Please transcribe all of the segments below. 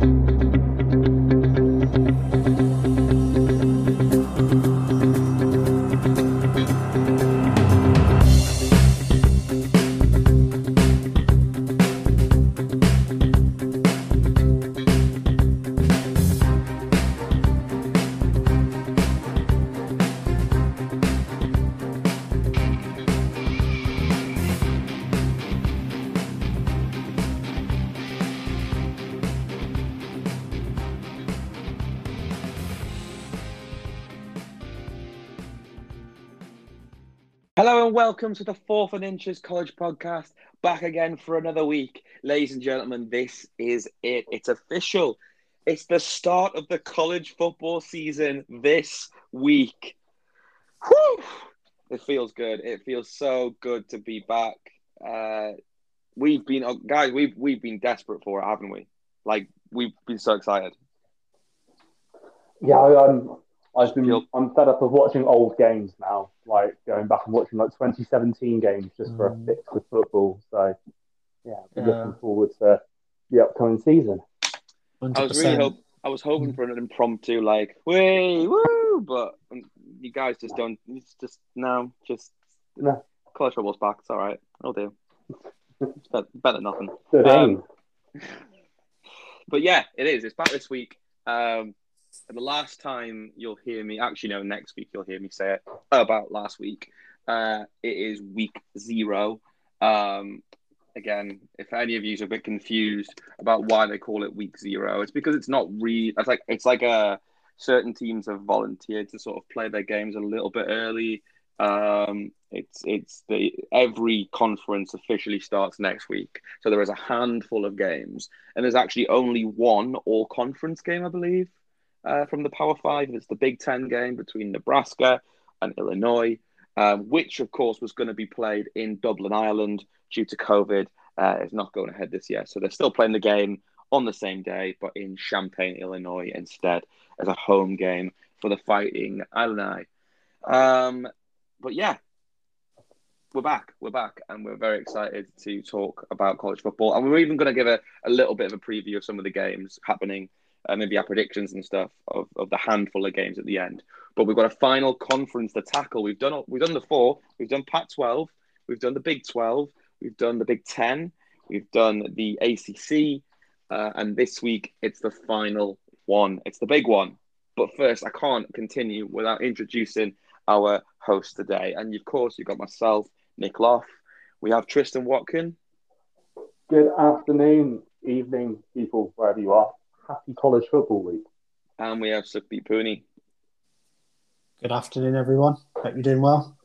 Hello and welcome to the Fourth and Inches College Podcast. Back again for another week. Ladies and gentlemen, this is it. It's official. It's the start of the college football season this week. Whew! It feels good. It feels so good to be back. Uh, we've been, oh, guys, we've, we've been desperate for it, haven't we? Like, we've been so excited. Yeah, I'm. I've been. I'm fed up of watching old games now. Like going back and watching like 2017 games just for a Mm. fix with football. So yeah, Yeah. looking forward to the upcoming season. I was really hope I was hoping for an impromptu like way woo, but um, you guys just don't. It's just no, just No. college football's back. It's all right. I'll do. It's better, better than nothing. Um. But yeah, it is. It's back this week. Um, and the last time you'll hear me, actually, no, next week you'll hear me say it about last week. Uh, it is week zero. Um, again, if any of you are a bit confused about why they call it week zero, it's because it's not re. It's like it's like a certain teams have volunteered to sort of play their games a little bit early. Um, it's it's the every conference officially starts next week, so there is a handful of games, and there's actually only one all conference game, I believe, uh, from the Power Five. It's the Big Ten game between Nebraska and Illinois, um, which of course was going to be played in Dublin, Ireland, due to COVID. Uh, it's not going ahead this year, so they're still playing the game on the same day, but in Champaign, Illinois, instead as a home game for the Fighting Illini. Um, but yeah, we're back. We're back, and we're very excited to talk about college football. And we're even going to give a, a little bit of a preview of some of the games happening, uh, maybe our predictions and stuff of, of the handful of games at the end. But we've got a final conference to tackle. We've done we've done the four. We've done Pac-12. We've done the Big 12. We've done the Big 10. We've done the ACC. Uh, and this week, it's the final one. It's the big one. But first, I can't continue without introducing our host today. And of course, you've got myself, Nick Loff. We have Tristan Watkin. Good afternoon, evening, people, wherever you are. Happy College Football Week. And we have Sukhdeep Pooney. Good afternoon, everyone. Hope you're doing well.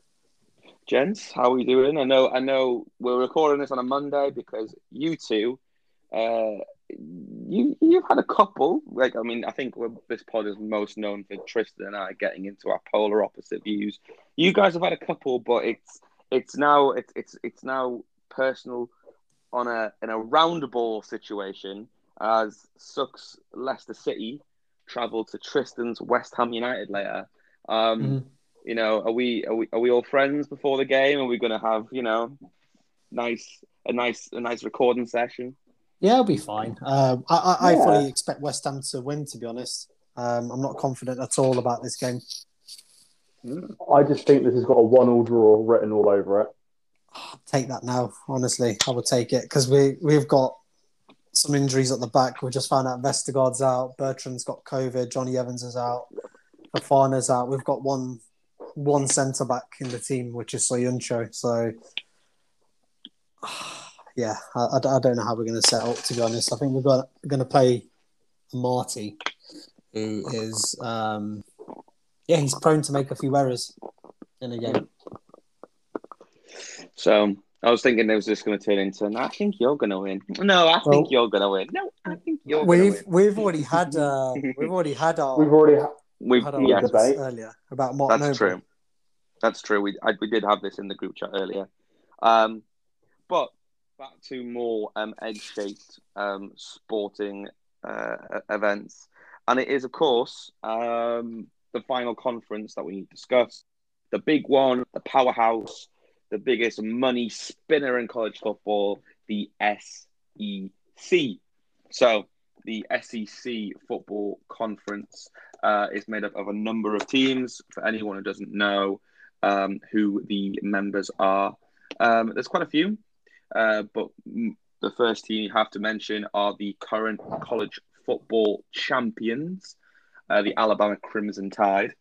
Gents, how are we doing? I know, I know, we're recording this on a Monday because you two, uh, you you've had a couple. Like, I mean, I think we're, this pod is most known for Tristan and I getting into our polar opposite views. You guys have had a couple, but it's it's now it's it's it's now personal on a in a roundball situation as Sukh's Leicester City travel to Tristan's West Ham United later. Um, Mhm. You know, are we are we are we all friends before the game? Are we going to have you know, nice a nice a nice recording session? Yeah, it'll be fine. Um, I, I, I fully expect West Ham to win, to be honest. Um, I'm not confident at all about this game. I just think this has got a one-all draw written all over it. I'll take that now, honestly. I would take it because we, we've got some injuries at the back. We just found out Vestergaard's out, Bertrand's got COVID, Jonny Evans is out, Fofana's out. We've got one one centre back in the team, which is Söyüncü. So, yeah, I, I I don't know how we're going to set up, to be honest. I think we're going to play Marty, who is, um, yeah, he's prone to make a few errors in a game. So I was thinking it was just going to turn into, "No, I think you're going to win. No, I think Well- you're going to win. No, I think you're going to We've win. we've already had uh, we've already had our We've already ha- We've had our yes, debate. earlier about Mark That's Noble. true. That's true. We I, we did have this in the group chat earlier. Um, but back to more um, egg-shaped um, sporting uh, events, and it is of course um, the final conference that we need to discuss, the big one, the powerhouse, the biggest money spinner in college football, the SEC. So the SEC football conference uh, is made up of a number of teams. For anyone who doesn't know um, who the members are, um, there's quite a few, uh, but the first team you have to mention are the current college football champions, uh, the Alabama Crimson Tide.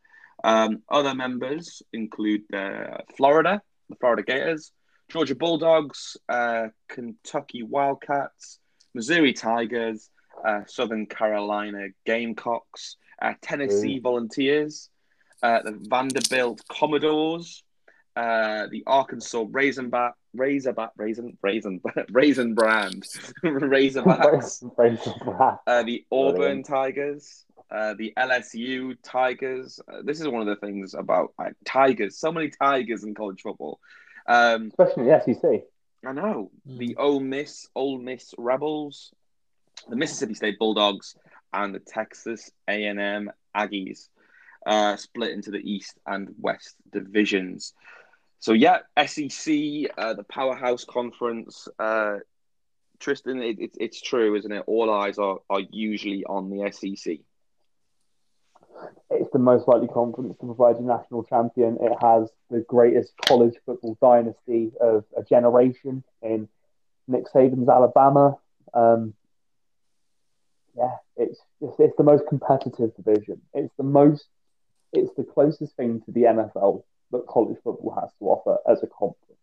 Um, other members include uh, Florida, the Florida Gators, Georgia Bulldogs, uh, Kentucky Wildcats, Missouri Tigers, uh, Southern Carolina Gamecocks, uh, Tennessee mm. Volunteers, uh, the Vanderbilt Commodores, uh, the Arkansas Razorback, Razorback, Raisin, Raisin, Raisin Brand, Razorbacks, uh, the Auburn Brilliant. Tigers, uh, the LSU Tigers. Uh, this is one of the things about uh, Tigers. So many Tigers in college football, um, especially the SEC. I know mm. the Ole Miss, Ole Miss Rebels, the Mississippi State Bulldogs, and the Texas A&M Aggies, uh, split into the East and West divisions. So yeah, SEC, uh, the powerhouse conference. Uh, Tristan, it, it, it's true, isn't it? All eyes are, are usually on the SEC. It's the most likely conference to provide a national champion. It has the greatest college football dynasty of a generation in Nick Saban's Alabama. Um, yeah, it's, it's it's the most competitive division. It's the most, it's the closest thing to the NFL that college football has to offer as a conference.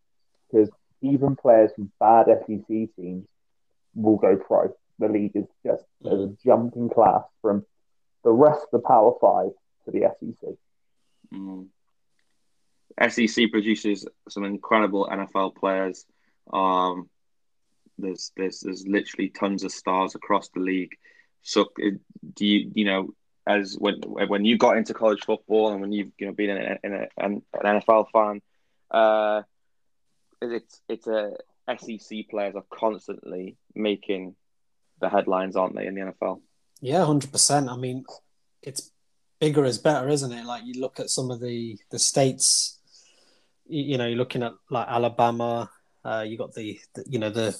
Because even players from bad SEC teams will go pro. The league is just a jumping class from the rest of the Power Five to the SEC. Mm. SEC produces some incredible NFL players. Um, there's there's there's literally tons of stars across the league. So do you you know as when when you got into college football and when you've you know been in, in a, an, NFL fan, uh, it's it's a SEC players are constantly making the headlines, aren't they, in the NFL? Yeah, hundred percent. I mean, it's bigger is better, isn't it? Like you look at some of the the states. You, know, you're looking at like Alabama. Uh, you got the, the you know the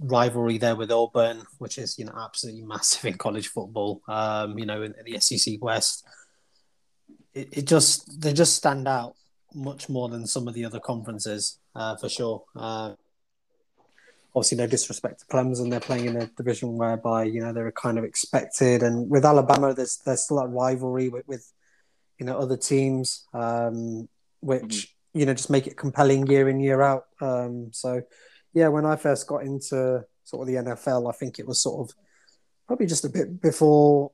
rivalry there with Auburn, which is you know absolutely massive in college football. Um, you know, in, in the SEC West, it, it, just they just stand out much more than some of the other conferences uh, for sure. Uh, obviously, no disrespect to Clemson, they're playing in a division whereby you know they're kind of expected, and with Alabama, there's there's still that rivalry with, with you know other teams, um, which mm-hmm. you know just make it compelling year in year out. Um, so yeah, when I first got into sort of the NFL, I think it was sort of probably just a bit before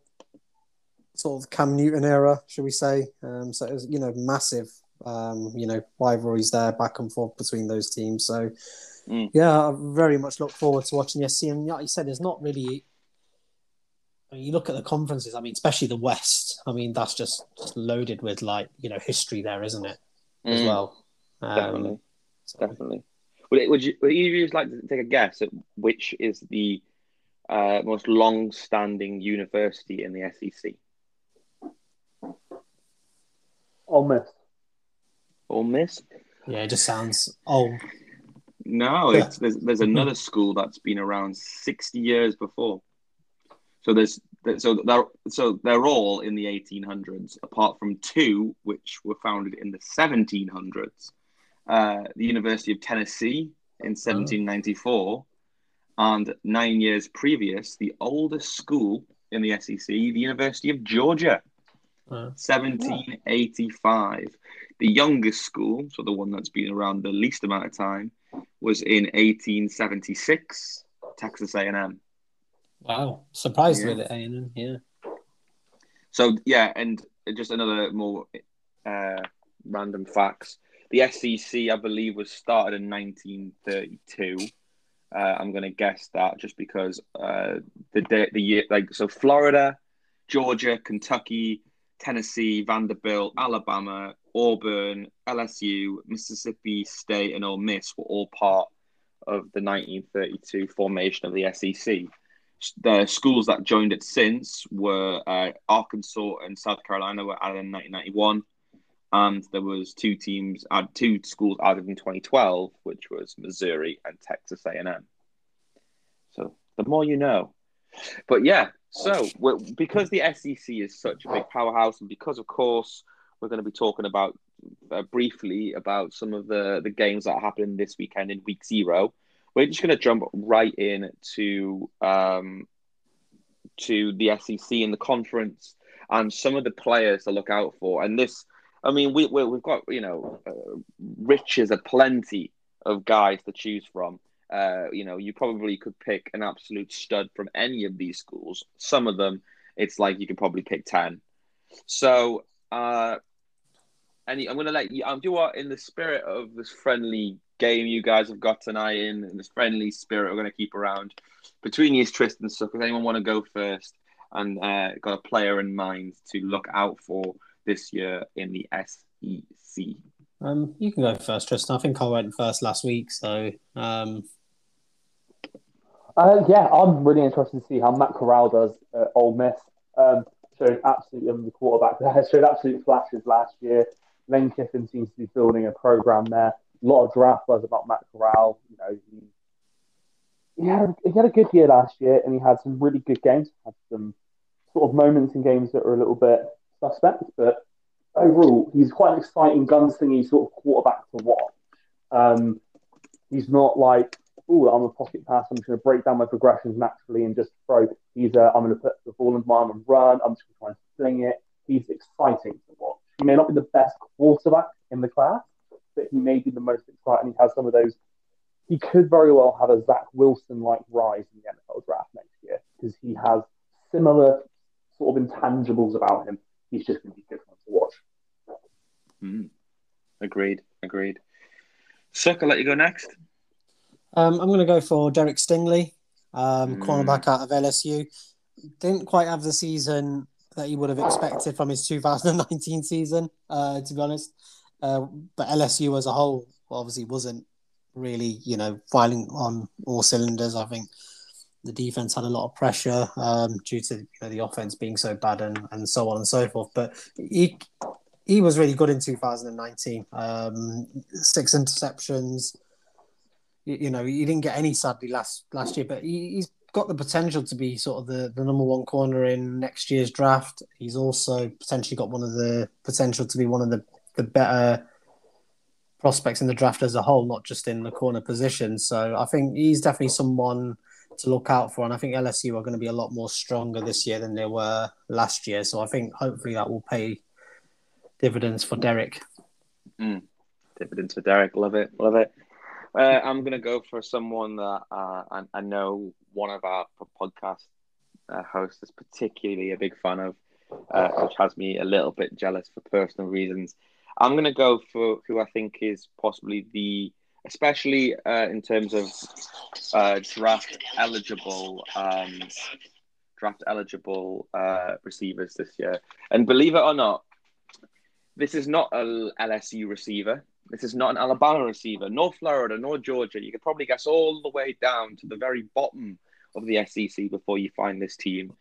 sort of Cam Newton era, should we say? Um, so it was, you know, massive, um, you know, rivalries there back and forth between those teams. So, mm. yeah, I very much look forward to watching the SC. And like you said, there's not really. I mean, you look at the conferences. I mean, especially the West. I mean, that's just, just loaded with like you know history there, isn't it? As mm. well. Um, definitely, so. definitely. Would, would you would either of you just like to take a guess at which is the uh, most long-standing university in the SEC? Ole Miss. Ole Miss. Yeah, it just sounds old. No, it's, there's there's mm-hmm. another school that's been around sixty years before. So there's so they're so they're all in the 1800s, apart from two which were founded in the 1700s uh, the University of Tennessee in uh-huh. 1794, and nine years previous, the oldest school in the SEC, the University of Georgia, uh-huh. 1785. The youngest school, so the one that's been around the least amount of time, was in 1876, Texas A&M. Wow, surprised yeah. with it, A&M, yeah. So yeah, and just another more uh, random facts. The SEC, I believe, was started in 1932. Uh, I'm going to guess that just because uh, the the year like so Florida, Georgia, Kentucky, Tennessee, Vanderbilt, Alabama, Auburn, LSU, Mississippi State, and Ole Miss were all part of the 1932 formation of the SEC. The schools that joined it since were uh, Arkansas and South Carolina were added in 1991 and there was two teams, uh, two schools added in 2012, which was Missouri and Texas A&M. So the more you know. But yeah, So, because the SEC is such a big powerhouse, and because, of course, we're going to be talking about uh, briefly about some of the the games that are happening this weekend in Week Zero, we're just going to jump right in to um, to the SEC and the conference and some of the players to look out for. And this, I mean, we, we have got you know uh, riches a plenty of guys to choose from. Uh, you know, you probably could pick an absolute stud from any of these schools. Some of them, it's like you could probably pick ten. So, uh, any, I'm going to let you. I'll do what in the spirit of this friendly game you guys have got tonight in, in this friendly spirit we're going to keep around between you, Tristan. So, does anyone want to go first and uh, got a player in mind to look out for this year in the SEC? Um, you can go first, Tristan. I think I went first last week, so. Um... Uh, yeah, I'm really interested to see how Matt Corral does at Ole Miss. Um, showed absolutely um, the quarterback there showed absolute flashes last year. Lane Kiffin seems to be building a program there. A lot of draft buzz about Matt Corral. You know, he, he had a, he had a good year last year, and he had some really good games. Had some sort of moments in games that were a little bit suspect, but overall, he's quite an exciting gunslingy sort of quarterback to watch. Um, he's not like, oh, I'm a pocket pass. I'm just going to break down my progressions naturally and just throw. He's, uh, I'm going to put the ball in my arm and run. I'm just going to try and sling it. He's exciting to watch. He may not be the best quarterback in the class, but he may be the most exciting. He has some of those. He could very well have a Zach Wilson like rise in the NFL draft next year because he has similar sort of intangibles about him. He's just going to be different to watch. Mm. Agreed. Agreed. Sukh, I'll let you go next. Um, I'm going to go for Derek Stingley, um, mm. cornerback out of LSU. Didn't quite have the season that you would have expected from his 2019 season, uh, to be honest. Uh, but LSU as a whole obviously wasn't really, you know, filing on all cylinders. I think the defense had a lot of pressure um, due to you know, the offense being so bad and, and so on and so forth. But he he was really good in 2019. Um, six interceptions. You, you, know, he didn't get any sadly last last year, but he, he's got the potential to be sort of the, the number one corner in next year's draft. He's also potentially got one of the potential to be one of the, the better prospects in the draft as a whole, not just in the corner position. So I think he's definitely someone to look out for. And I think LSU are going to be a lot more stronger this year than they were last year. So I think hopefully that will pay dividends for Derek. Mm. Dividends for Derek. Love it. Love it. Uh, I'm to go for someone that uh, I, I, know one of our podcast uh, hosts is particularly a big fan of, uh, which has me a little bit jealous for personal reasons. I'm to go for who I think is possibly the especially uh, in terms of uh, draft eligible um, draft eligible receivers this year. And believe it or not, this is not a LSU receiver. This is not an Alabama receiver, nor Florida, nor Georgia. You could probably guess all the way down to the very bottom of the SEC before you find this team.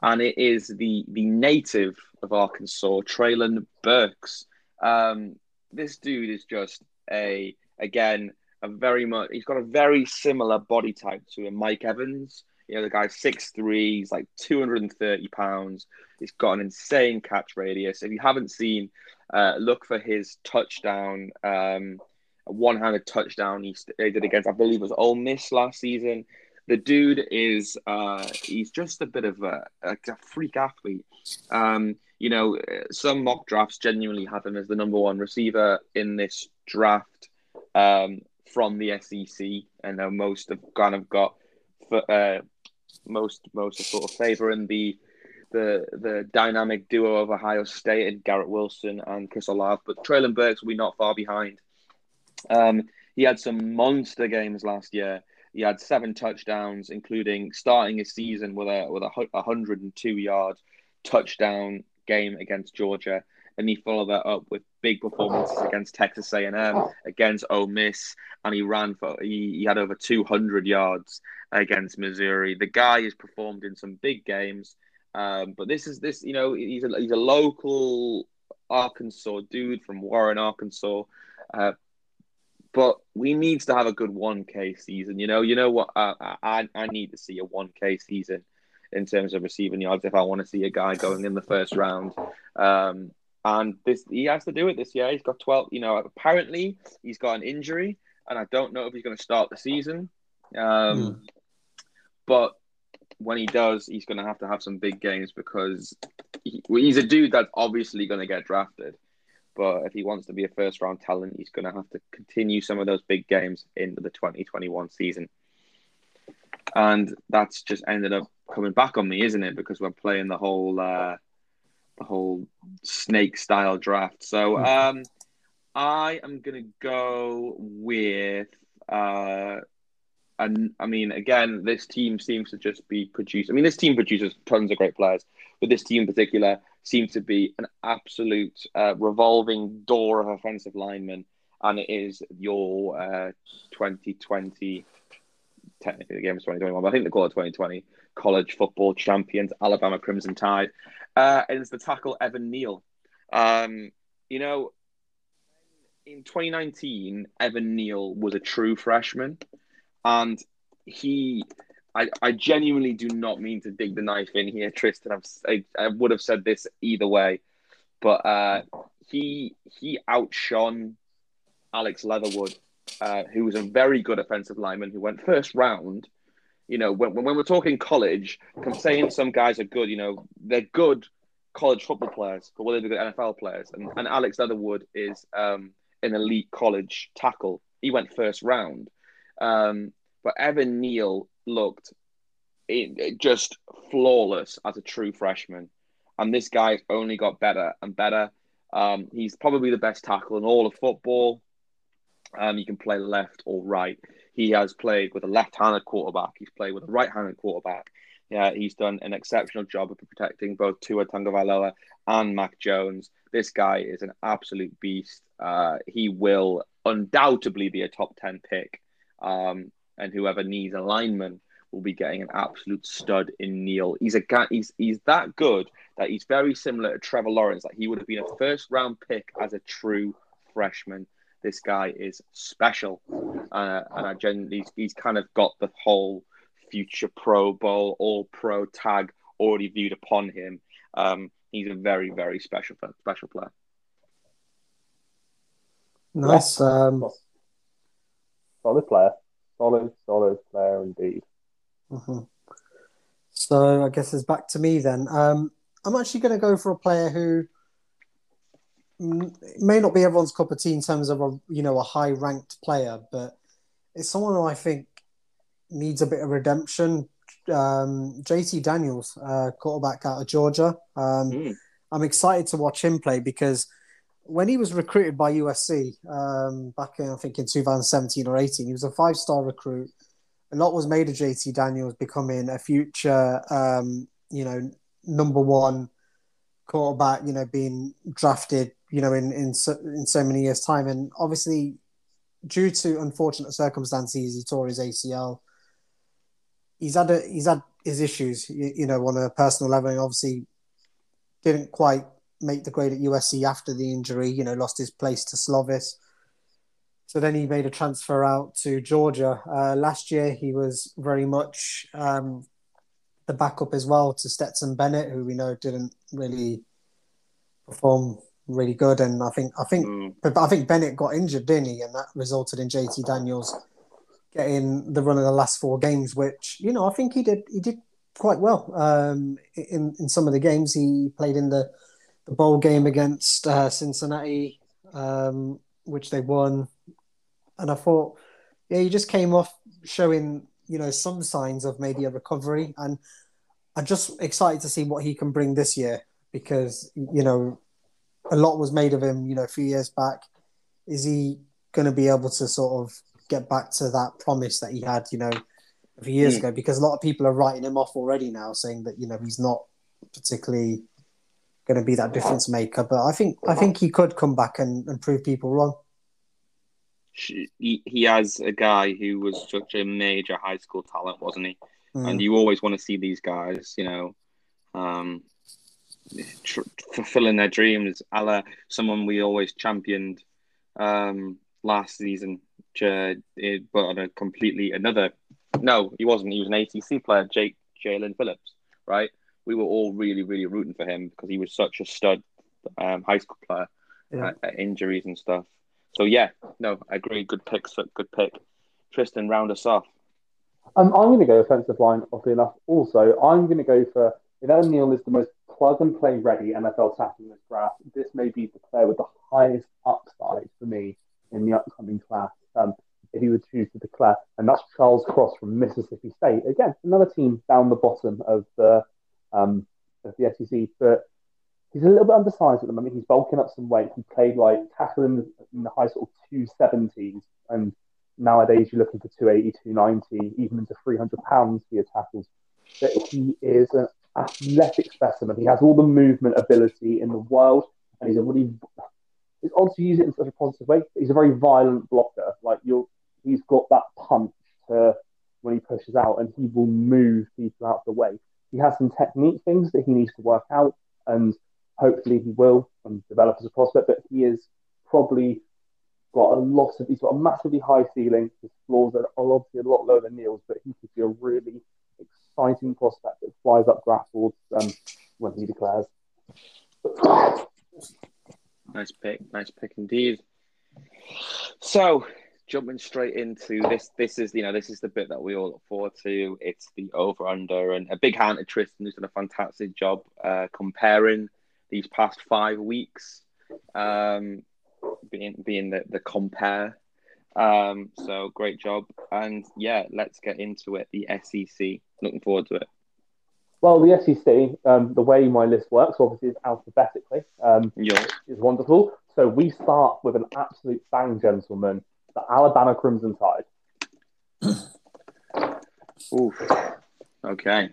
And it is the the native of Arkansas, Treylon Burks. Um, this dude is just a again, a very much he's got a very similar body type to a Mike Evans. You know, the guy's 6'3, he's like 230 pounds. He's got an insane catch radius. If you haven't seen, uh, look for his touchdown, um, one handed touchdown he, he did against, I believe it was Ole Miss last season. The dude is, uh, he's just a bit of a, a, a freak athlete. Um, you know, some mock drafts genuinely have him as the number one receiver in this draft um, from the SEC, and most have kind of got uh, most most sort of favouring the the the dynamic duo of Ohio State and Garrett Wilson and Chris Olave, but Treylon Burks will be not far behind. Um, he had some monster games last year. He had seven touchdowns, including starting his season with a with a 102 yard touchdown game against Georgia, and he followed that up with big performances against Texas A&M, against Ole Miss, and he ran for he, he had over 200 yards against Missouri. The guy has performed in some big games, um, but this is this you know he's a he's a local Arkansas dude from Warren, Arkansas. Uh, but we needs to have a good 1K season. You know, you know what? Uh, I I need to see a 1K season in terms of receiving yards if I want to see a guy going in the first round. Um, and this he has to do it this year. He's got 12, you know, apparently he's got an injury, and I don't know if he's going to start the season. Um, mm. But when he does, he's going to have to have some big games because he, he's a dude that's obviously going to get drafted. But if he wants to be a first round talent, he's going to have to continue some of those big games into the 2021 season. And that's just ended up coming back on me, isn't it? Because we're playing the whole uh, the whole snake style draft. So hmm. um, I am going to go with. Uh, and I mean, again, this team seems to just be produced. I mean, this team produces tons of great players, but this team in particular seems to be an absolute uh, revolving door of offensive linemen, and it is your uh, 2020. Technically, the game is 2021, but I think they call it 2020 college football champions, Alabama Crimson Tide. Uh, and it's the tackle Evan Neal. Um, you know, in 2019, Evan Neal was a true freshman, and he I, I genuinely do not mean to dig the knife in here, Tristan. I've, I, I would have said this either way, but uh, he he outshone Alex Leatherwood, uh, who was a very good offensive lineman who went first round. You know, when, when we're talking college, I'm saying some guys are good. You know, they're good college football players, but will they be good NFL players? And, and Alex Leatherwood is um, an elite college tackle. He went first round. Um, but Evan Neal looked just flawless as a true freshman. And this guy's only got better and better. Um, he's probably the best tackle in all of football. Um, he can play left or right. He has played with a left-handed quarterback. He's played with a right-handed quarterback. Yeah, he's done an exceptional job of protecting both Tua Tagovailoa and Mac Jones. This guy is an absolute beast. Uh, he will undoubtedly be a top ten pick. Um, and whoever needs a lineman will be getting an absolute stud in Neal. He's a guy. He's he's that good that he's very similar to Trevor Lawrence. Like he would have been a first round pick as a true freshman. This guy is special, uh, and I genuinely he's, he's kind of got the whole future Pro Bowl, All Pro tag already viewed upon him. Um, he's a very very special special player. Nice, um, solid player solid, solid player indeed. Mm-hmm. So I guess it's back to me then. Um, I'm actually going to go for a player who may not be everyone's cup of tea in terms of a you know a high ranked player, but it's someone who I think needs a bit of redemption. Um, JT Daniels, uh, quarterback out of Georgia. Um, mm. I'm excited to watch him play because when he was recruited by USC um, back in, I think in 2017 or 18, he was a five star recruit. A lot was made of JT Daniels becoming a future, um, you know, number one quarterback, you know, being drafted, you know, in, in, so, in so many years' time. And obviously, due to unfortunate circumstances, he tore his ACL. He's had a, he's had his issues, you, you know, on a personal level, and obviously didn't quite make the grade at USC after the injury. You know, lost his place to Slovis. So then he made a transfer out to Georgia. Uh, last year, he was very much um, the backup as well to Stetson Bennett, who we know didn't really perform really good. And I think I think mm. but I think Bennett got injured, didn't he? And that resulted in JT Daniels getting the run of the last four games, which you know I think he did he did quite well um, in in some of the games he played in the the bowl game against uh, Cincinnati, um, which they won, and I thought, yeah, he just came off showing you know some signs of maybe a recovery, and I'm just excited to see what he can bring this year because you know a lot was made of him, you know, a few years back. Is he going to be able to sort of get back to that promise that he had, you know, a few years mm. ago? Because a lot of people are writing him off already now, saying that you know he's not particularly going to be that difference maker. But I think I think he could come back and, and prove people wrong. He, he has a guy who was such a major high school talent, wasn't he? Mm. And you always want to see these guys, you know, um, tr- fulfilling their dreams. A la someone we always championed um, last season, but on a completely another. No, he wasn't. He was an ACC player, Jake Jaelan Phillips right? We were all really, really rooting for him because he was such a stud um, high school player. Yeah. At, at injuries and stuff. So yeah, no, I agree. Good pick, good pick. Tristan, round us off. Um, I'm going to go offensive line, oddly enough. Also, I'm going to go for if Evan Neal is the most plug and play ready NFL tackle in this draft. This may be the player with the highest upside for me in the upcoming class. Um, if he would choose to declare, and that's Charles Cross from Mississippi State. Again, another team down the bottom of the um, of the SEC, but he's a little bit undersized at the moment. He's bulking up some weight. He played like tackle in the, in the high sort of two seventies, and nowadays you're looking for 280, 290, even into 300 pounds for your tackles. But he is an athletic specimen. He has all the movement ability in the world, and he's a really. It's odd to use it in such a positive way, he's a very violent blocker. Like you're, he's got that punch to when he pushes out, and he will move people out of the way. He has some technique things that he needs to work out, and hopefully he will and develop as a prospect. But he is probably got a lot of. He's got a massively high ceiling. His floors are obviously a lot lower than Neal's, but he could be a really exciting prospect that flies up draft boards um, when he declares. Nice pick, nice pick indeed. So, jumping straight into this, this is you know this is the bit that we all look forward to. It's the over under, and a big hand to Tristan, who's done a fantastic job uh, comparing these past five weeks, um, being being the the compare. Um, so great job, and yeah, let's get into it. The SEC, looking forward to it. Well, the SEC, um, the way my list works, obviously, is alphabetically. Um, Yeah. is wonderful. So we start with an absolute bang, gentlemen. The Alabama Crimson Tide. Oof. Okay.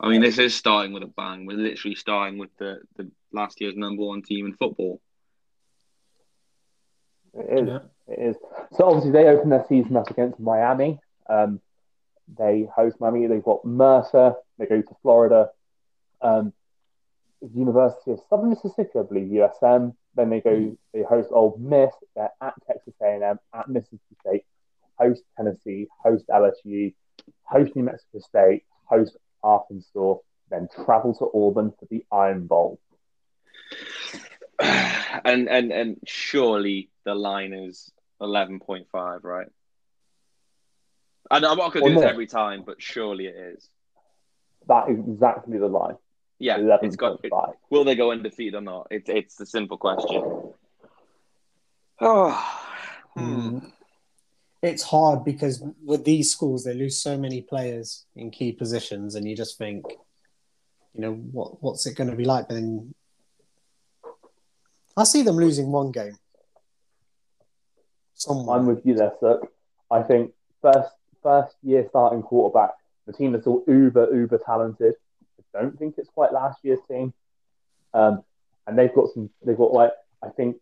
I mean, this is starting with a bang. We're literally starting with the, the last year's number one team in football. It is. Yeah. It is. So obviously they open their season up against Miami. Um, they host Miami. They've got Mercer. They go to Florida. Um, University of Southern Mississippi, I believe, USM. Then they go. Hmm. They host Ole Miss. They're at Texas A&M, at Mississippi State. Host Tennessee. Host LSU. Host New Mexico State. Host Arkansas. Then travel to Auburn for the Iron Bowl. and and and surely the line is eleven point five, right? And I'm not going to do this every time, but surely it is. That is exactly the line. Yeah, Eleven it's got. point It, five. will they go undefeated or not? It's it's the simple question. Oh, hmm. It's hard because with these schools, they lose so many players in key positions, and you just think, you know, what what's it going to be like? But then I see them losing one game. Somewhere. I'm with you there, sir. I think first first year starting quarterback, the team that's all uber uber talented. Don't think it's quite last year's team, um, and they've got some. They've got like I think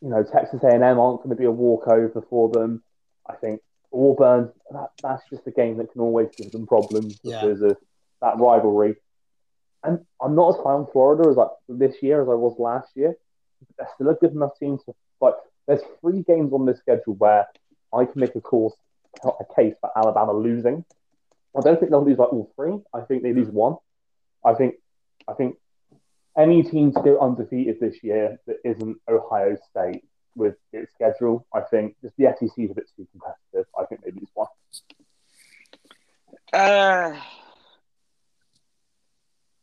you know Texas A&M aren't going to be a walkover for them. I think Auburn. That, that's just a game that can always give them problems Yeah. because of that rivalry. And I'm not as high on Florida as like this year as I was last year. They're still a good enough team to like. There's three games on this schedule where I can make a call, a case for Alabama losing. I don't think they'll lose like all three. I think they lose one. I think, I think any team to go undefeated this year that isn't Ohio State with its schedule, I think just the SEC is a bit too competitive. I think maybe it's one. Uh,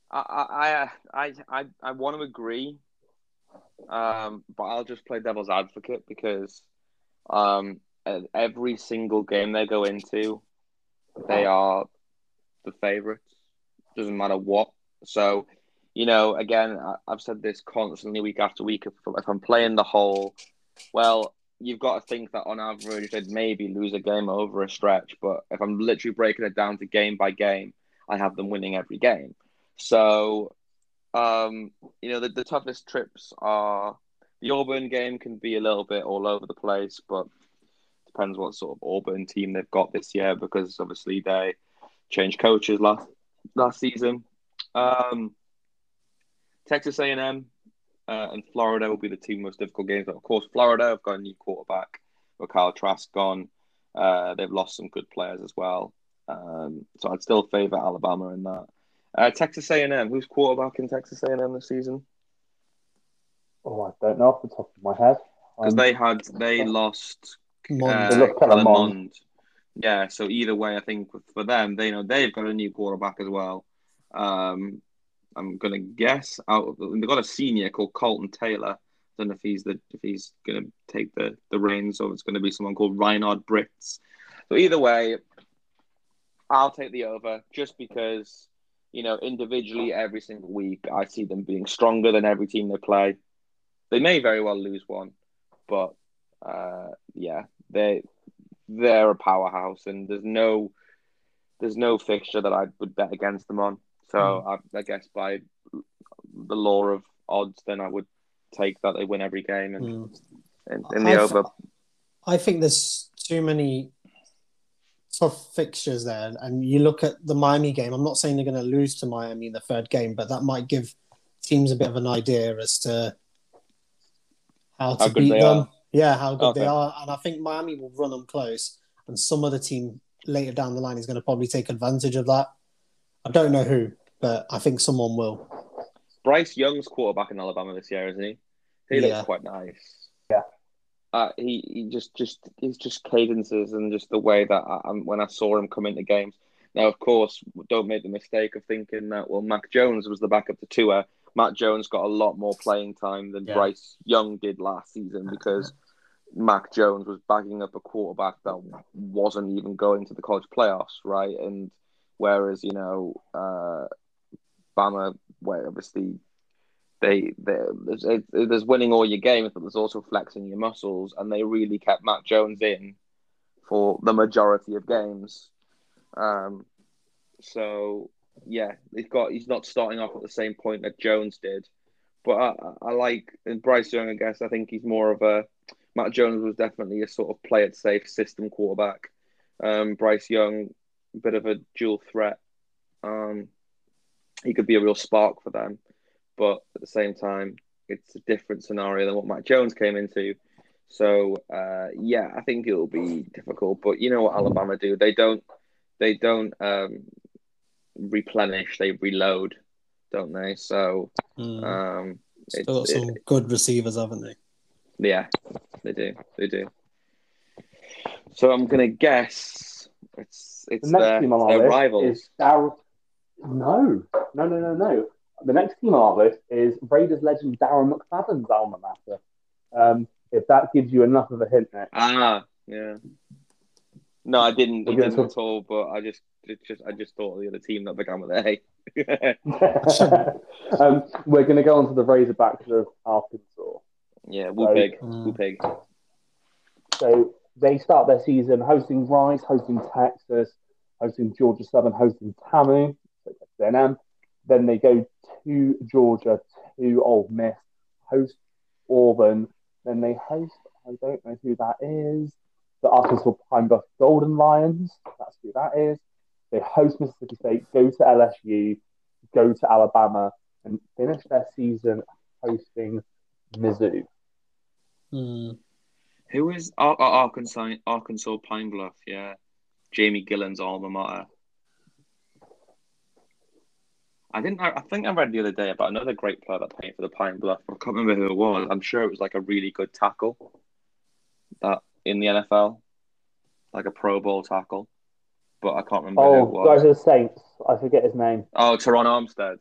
I I I I want to agree, um, but I'll just play devil's advocate because, um, every single game they go into, they are the favorites. Doesn't matter what. So, you know, again, I- I've said this constantly week after week. If, if I'm playing the whole, well, you've got to think that on average they'd maybe lose a game over a stretch. But if I'm literally breaking it down to game by game, I have them winning every game. So, um, you know, the, the toughest trips are the Auburn game can be a little bit all over the place, but depends what sort of Auburn team they've got this year because obviously they changed coaches last last season. Um, Texas A&M uh, and Florida will be the two most difficult games. But of course, Florida have got a new quarterback with Kyle Trask gone. Uh, they've lost some good players as well. Um, so I'd still favour Alabama in that. Uh, Texas A&M. Who's quarterback in Texas A&M this season? Oh, I don't know off the top of my head. Because Um, they had they lost Mond. uh, They lost Kellen Kellen Mond. Yeah, so either way, I think for them, they know they've got a new quarterback as well. Um, I'm gonna guess out. Of, they've got a senior called Colton Taylor. I don't know if he's the if he's gonna take the the reins or it's gonna be someone called Reinhard Brits. So either way, I'll take the over just because you know individually every single week I see them being stronger than every team they play. They may very well lose one, but uh, yeah, they they're a powerhouse, and there's no there's no fixture that I would bet against them on. So I, I guess by the law of odds, then I would take that they win every game and Mm. in, in the I over. I think there's too many tough fixtures there. And you look at the Miami game, I'm not saying they're going to lose to Miami in the third game, but that might give teams a bit of an idea as to how to How beat them. are. Yeah, how good they are. And I think Miami will run them close. And some other team later down the line is going to probably take advantage of that. I don't know who, but I think someone will. Bryce Young's quarterback in Alabama this year, isn't he? He Yeah. looks quite nice. Yeah. Uh, he, he just just he's just cadences and just the way that I, um, when I saw him come into games. Now, of course, don't make the mistake of thinking that well, Mac Jones was the backup to Tua. Mac Jones got a lot more playing time than Yeah. Bryce Young did last season because Mac Jones was backing up a quarterback that wasn't even going to the college playoffs, right? And whereas you know, uh, Bama, where obviously they, there's, there's winning all your games, but there's also flexing your muscles, and they really kept Mac Jones in for the majority of games. Um, so yeah, he's got he's not starting off at the same point that Jones did, but I, I like Bryce Young. I guess I think he's more of a Mac Jones was definitely a sort of play it safe system quarterback. Um, Bryce Young, a bit of a dual threat. Um, he could be a real spark for them, but at the same time, it's a different scenario than what Mac Jones came into. So uh, yeah, I think it'll be difficult. But you know what Alabama do? They don't they don't um, replenish. They reload, don't they? So Mm. um, Still got it's- some good receivers, haven't they? Yeah, they do. They do. So I'm gonna guess it's it's The next their, team on our their rivals. is Dar- No, no, no, no, no. The next team on our list is Raiders legend Darren McFadden's alma mater. Um, if that gives you enough of a hint. Ah, yeah. No, I didn't. We're He didn't talk- at all. But I just, it just, I just thought of the other team that began with A. um, we're going to go on to the Razorbacks of Arkansas. Yeah, Woo So- Pig, Mm. So they start their season hosting Rice, hosting Texas, hosting Georgia Southern, hosting TAMU, so Then they go to Georgia, to Ole Miss, host Auburn. Then they host, I don't know who that is, the Arkansas Pine Bluff Golden Lions. That's who that is. They host Mississippi State, go to LSU, go to Alabama, and finish their season hosting Mizzou. Mm. Who is Ar- Ar- Arkansas? Arkansas Pine Bluff. Yeah, Jamie Gillan's alma mater. I didn't. I, I think I read the other day about another great player that played for the Pine Bluff. I can't remember who it was. I'm sure it was like a really good tackle. That in the NFL, like a Pro Bowl tackle, but I can't remember who Oh, it was. guys of the Saints. I forget his name. Oh, Terron Armstead.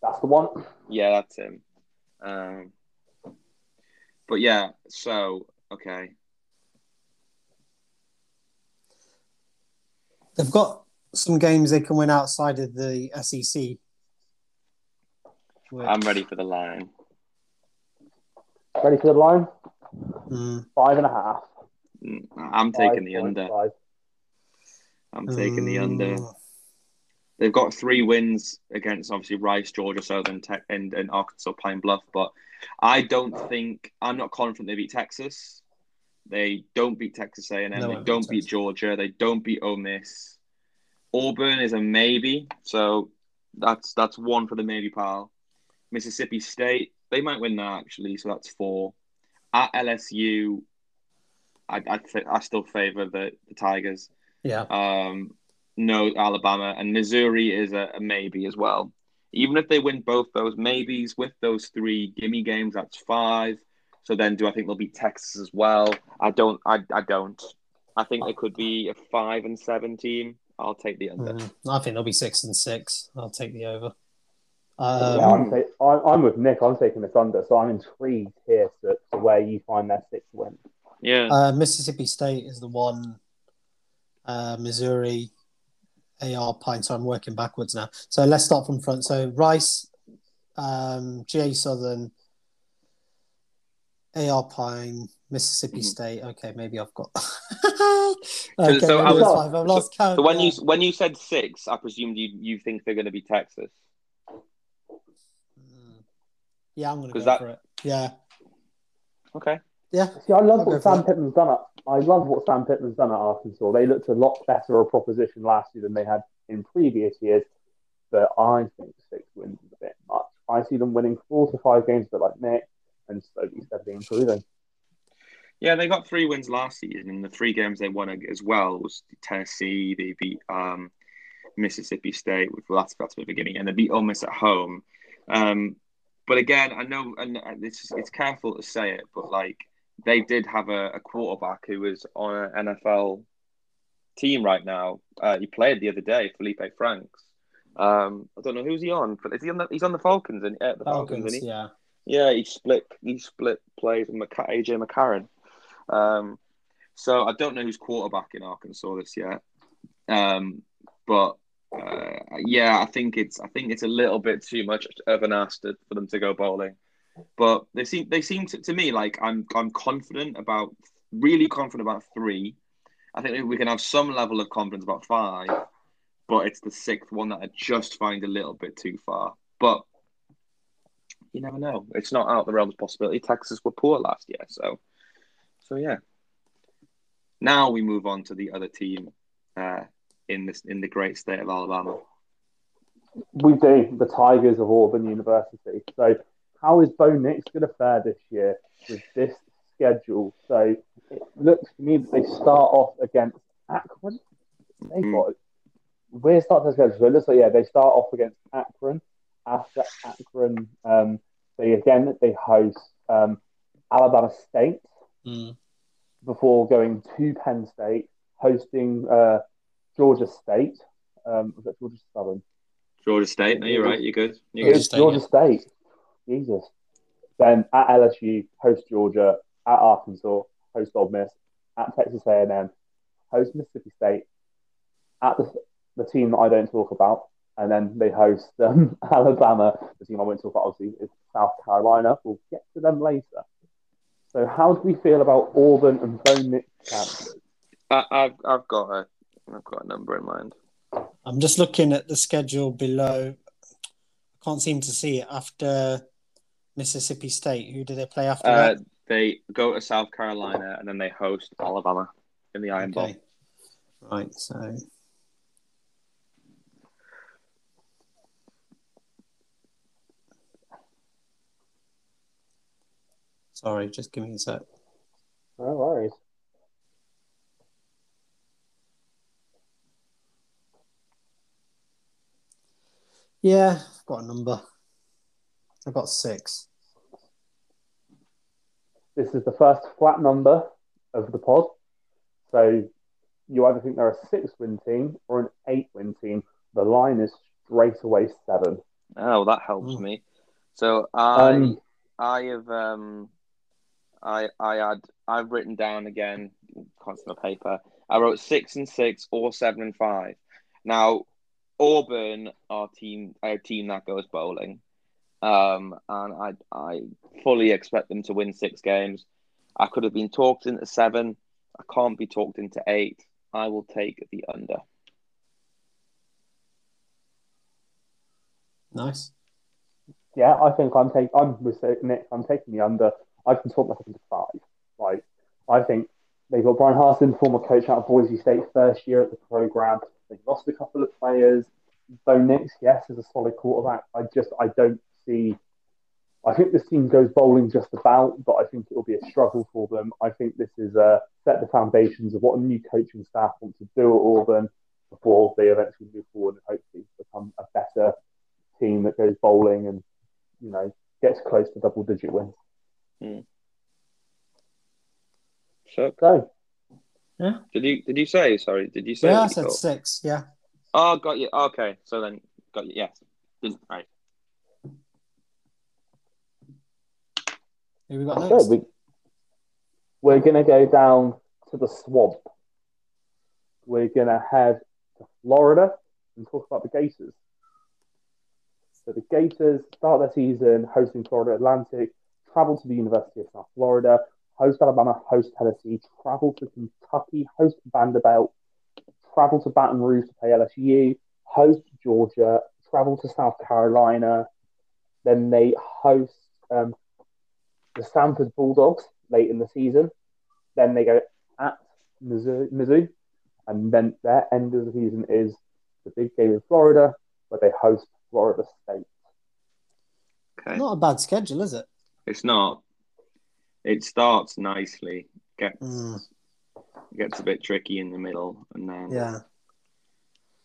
That's the one. Yeah, that's him. Um, but yeah, so okay. They've got some games they can win outside of the SEC. which- I'm ready for the line. Ready for the line? Mm. Five and a half. Mm, I'm taking the under. 5.5. I'm taking the under. They've got three wins against obviously Rice, Georgia Southern, Tech, and, and Arkansas Pine Bluff, but I don't think I'm not confident they beat Texas. They don't beat Texas A&M. No, they don't beat. Georgia. They don't beat Ole Miss. Auburn is a maybe, so that's that's one for the maybe pile. Mississippi State, they might win that actually, so that's four. At LSU, I I, th- I still favor the, the Tigers. Yeah. Um, no Alabama, and Missouri is a, a maybe as well. Even if they win both those maybes with those three gimme games, that's five. So then, do I think they'll beat Texas as well? I don't. I, I don't. I think they could be a five and seven team. I'll take the under. Mm, I think they'll be six and six. I'll take the over. yeah, Um, I'm, ta- I'm, I'm with Nick. I'm taking this under, so I'm intrigued here to, to where you find their sixth win. Yeah. uh, Mississippi State is the one. Uh, Missouri, AR Pine. So I'm working backwards now. So let's start from front. So Rice, um, GA Southern, AR Pine, Mississippi Mhm. State. Okay, maybe I've got. okay, so I was, five. I've lost count. so when yeah. you when you said six, I presumed you you think they're going to be Texas. Yeah, I'm going to go 'Cause that- for it. Yeah, Okay. yeah. See, I love I'll what Sam it. Pittman's done at. I love what Sam Pittman's done at Arkansas. They looked a lot better a proposition last year than they had in previous years. But I think six wins is a bit much. I see them winning four to five games, but like Nick, and slowly steadily improving. Yeah, they got three wins last season, and the three games they won as well was Tennessee. They beat um, Mississippi State, which well, that's that's the beginning, and they beat Ole Miss at home. Um, but again, I know, and it's it's careful to say it, but like they did have a, a quarterback who was on an NFL team right now. Uh, he played the other day, Felipe Franks. Um, I don't know who's he on, but is he on the? He's on the Falcons and uh, the Falcons, Falcons, he? yeah. Yeah, he split he split plays with Mac- AJ McCarron. Um, so I don't know who's quarterback in Arkansas this year. Um, but uh, yeah, I think it's I think it's a little bit too much of an ask for them to go bowling. But they seem they seem to, to me like I'm I'm confident about really confident about three. I think we can have some level of confidence about five, but it's the sixth one that I just find a little bit too far. But you never know. It's not out of the realm of possibility. Texas were poor last year, so so yeah. Now we move on to the other team uh, in this in the great state of Alabama. We do the Tigers of Auburn University. So, how is Bo Nix going to fare this year with this schedule? So, it looks to me that they start off against Akron. They Hmm. got weird start to schedule. So it looks like yeah, they start off against Akron. After Akron, um, they again they host um, Alabama State Mm. before going to Penn State, hosting uh, Georgia State. Um, was that Georgia Southern? Georgia State. No, you're right. You're good. You're good. Georgia State. Jesus. Then at LSU, host Georgia. At Arkansas, host Ole Miss. At Texas A&M, host Mississippi State. At the, the team that I don't talk about, and then they host um, Alabama. The team I won't talk about obviously is South Carolina. We'll get to them later. So, how do we feel about Auburn and Bo Nix chances? I, I've I've got a I've got a number in mind. I'm just looking at the schedule below. I can't seem to see it after Mississippi State. Who do they play after Uh, that? they go to South Carolina and then they host Alabama in the Iron Bowl. Right, so sorry, just give me a sec. No worries. Yeah, I've got a number. I've got six. This is the first flat number of the pod. So you either think they're a six win team or an eight win team. The line is straight away seven. Oh, that helps Mm. me. So I Um, I have um I I had I've written down again constant paper. I wrote six and six or seven and five. Now Auburn are team a team that goes bowling. Um and I I fully expect them to win six games. I could have been talked into seven. I can't be talked into eight. I will take the under. Nice. Yeah, I think I'm taking. I'm with Nick. I'm taking the under. I can talk myself into five. Like I think they've got Bryan Harsin, former coach out of Boise State, first year at the program. They've lost a couple of players. Bo Nix, yes, is a solid quarterback. I just I don't see. I think this team goes bowling just about, but I think it will be a struggle for them. I think this is uh, set the foundations of what a new coaching staff want to do at Auburn. before they eventually move forward and hopefully become a better team that goes bowling and you know gets close to double digit wins. So, yeah. did you did you say? Sorry, did you say? Yeah, I said thought? six. Yeah. Oh, got you. Okay, so then got you. Yes. Didn't- Right. Who we got next? we, we're gonna go down to the swamp. We're gonna head to Florida and talk about the Gators. So the Gators start their season hosting Florida Atlantic, travel to the University of South Florida, host Alabama, host Tennessee, travel to Kentucky, host Vanderbilt, travel to Baton Rouge to play LSU, host Georgia, travel to South Carolina. Then they host um, the Samford Bulldogs late in the season. Then they go at Mizzou, Mizzou, and then their end of the season is the big game in Florida, where they host Florida State. Okay. Not a bad schedule, is it? It's not. It starts nicely. Gets Mm. gets a bit tricky in the middle, and then Yeah.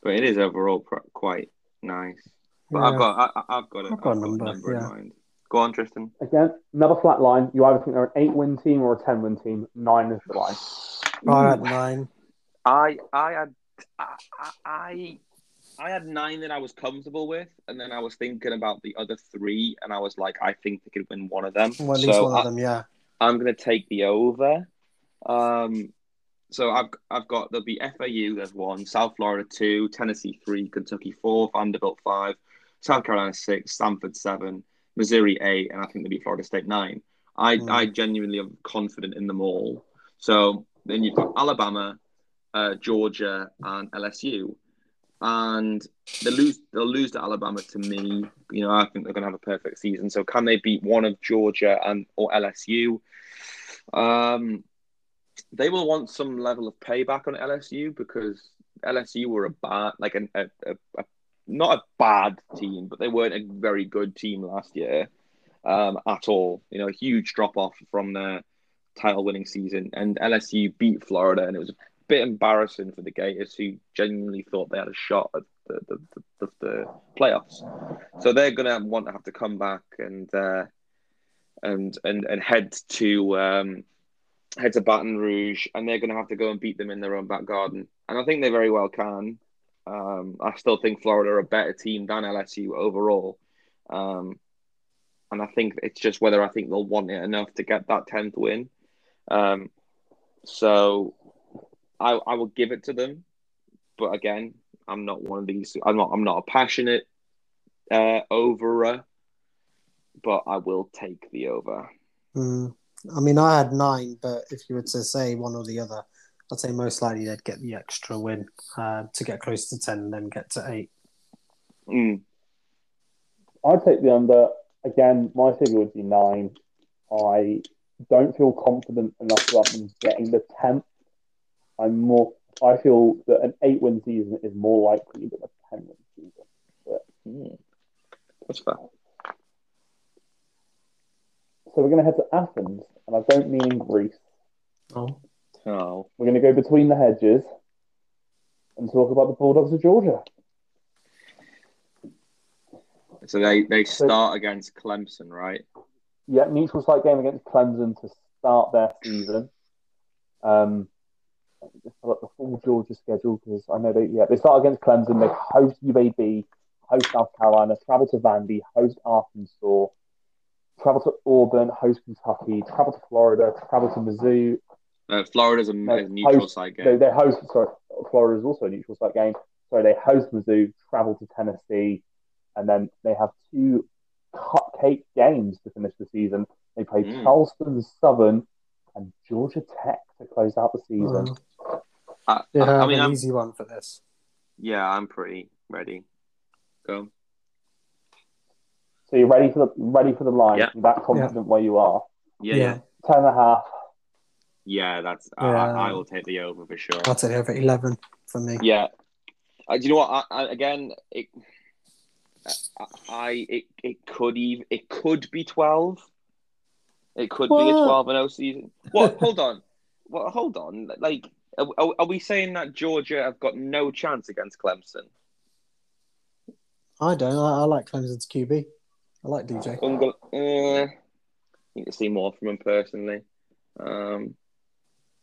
But it is overall pr- quite nice. But Yeah. I've got I, I- I've got a, I've got a number, number yeah. in mind. Go on, Tristan. Again, another flat line. You either think they're an eight-win team or a ten-win team. Nine is the line. I had nine. I I had I, I I had nine that I was comfortable with, and then I was thinking about the other three, and I was like, I think they could win one of them. Well, at least so one I, of them, yeah. I'm going to take the over. Um, so I've I've got there'll be FAU there's one, South Florida two, Tennessee three, Kentucky four, Vanderbilt five, South Carolina six, Samford seven, Missouri eight, and I think they beat Florida State nine. I Mm. I genuinely am confident in them all. So then you've got Alabama, uh, Georgia, and LSU, and they lose they'll lose to Alabama to me. You know I think they're going to have a perfect season. So can they beat one of Georgia and or LSU? Um, they will want some level of payback on LSU because LSU were a bad, like an, a, a, a not a bad team, but they weren't a very good team last year um, at all. You know, a huge drop off from their title winning season, and LSU beat Florida, and it was a bit embarrassing for the Gators, who genuinely thought they had a shot at the the, the, the, playoffs. So they're gonna want to have to come back and uh, and and and head to um, head to Baton Rouge, and they're going to have to go and beat them in their own back garden. And I think they very well can. Um, I still think Florida are a better team than LSU overall. Um, and I think it's just whether I think they'll want it enough to get that tenth win. Um, so I I will give it to them, but again, I'm not one of these. I'm not I'm not a passionate uh, overer, but I will take the over. Mm. I mean, I had nine, but if you were to say one or the other, I'd say most likely they'd get the extra win uh, to get close to 10 and then get to 8. Mm. I'd take the under. Again, my figure would be nine. I don't feel confident enough about them getting the tenth. I'm more. I feel that an eight-win season is more likely than a ten-win season. Mm. That's fair. So we're going to head to Athens, and I don't mean in Greece. Oh. Oh, We're going to go between the hedges and talk about the Bulldogs of Georgia. so they they start against Clemson, right? Yeah, neutral site game against Clemson to start their season. Um, just pull up the full Georgia schedule because I know they yeah they start against Clemson. They host UAB, host South Carolina, travel to Vandy, host Arkansas, travel to Auburn, host Kentucky, travel to Florida, travel to Mizzou. Uh, Florida's a, No, a neutral host- site game. they host sorry, Florida is also a neutral site game. So they host Mizzou, travel to Tennessee, and then they have two cupcake games to finish the season. They play Mm. Charleston Southern and Georgia Tech to close out the season. Uh, I, yeah, I, I mean, an I'm, easy one for this. yeah, I'm pretty ready. Go. So you're ready for the ready for the line. Yeah. You're that confident where you are. Yeah, yeah, Ten and a half. Yeah. That's I, Yeah. I, I will take the over for sure. I'll take over 11 for me. Yeah. Uh, do you know what? I, I, again, it, I, I it, it could even it could be twelve. It could be a twelve and O season. What? hold on. Well, hold on. Like Are, are, are we saying that Georgia have got no chance against Clemson? I don't. I, I like Clemson's QB. I like DJ. Ungle- uh, need to see more from him personally. Um,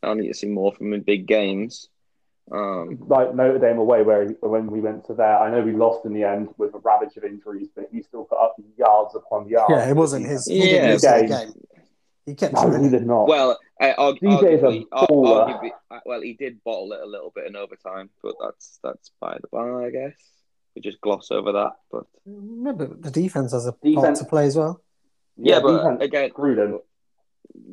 I need to see more from him in big games. Um, Like Notre Dame away, where he, when we went to there, I know we lost in the end with a ravage of injuries, but he still put up yards upon yards. Yeah, it wasn't his. He Yeah. didn't Game. game. He kept No, he did not. well, uh, arg- DJ is arguably, ar- arguably, well, he did bottle it a little bit in overtime, but that's that's by the by, I guess. We just gloss over that, but Remember, the defense has a part Defense- to play as well. yeah, but defense again, screwed him.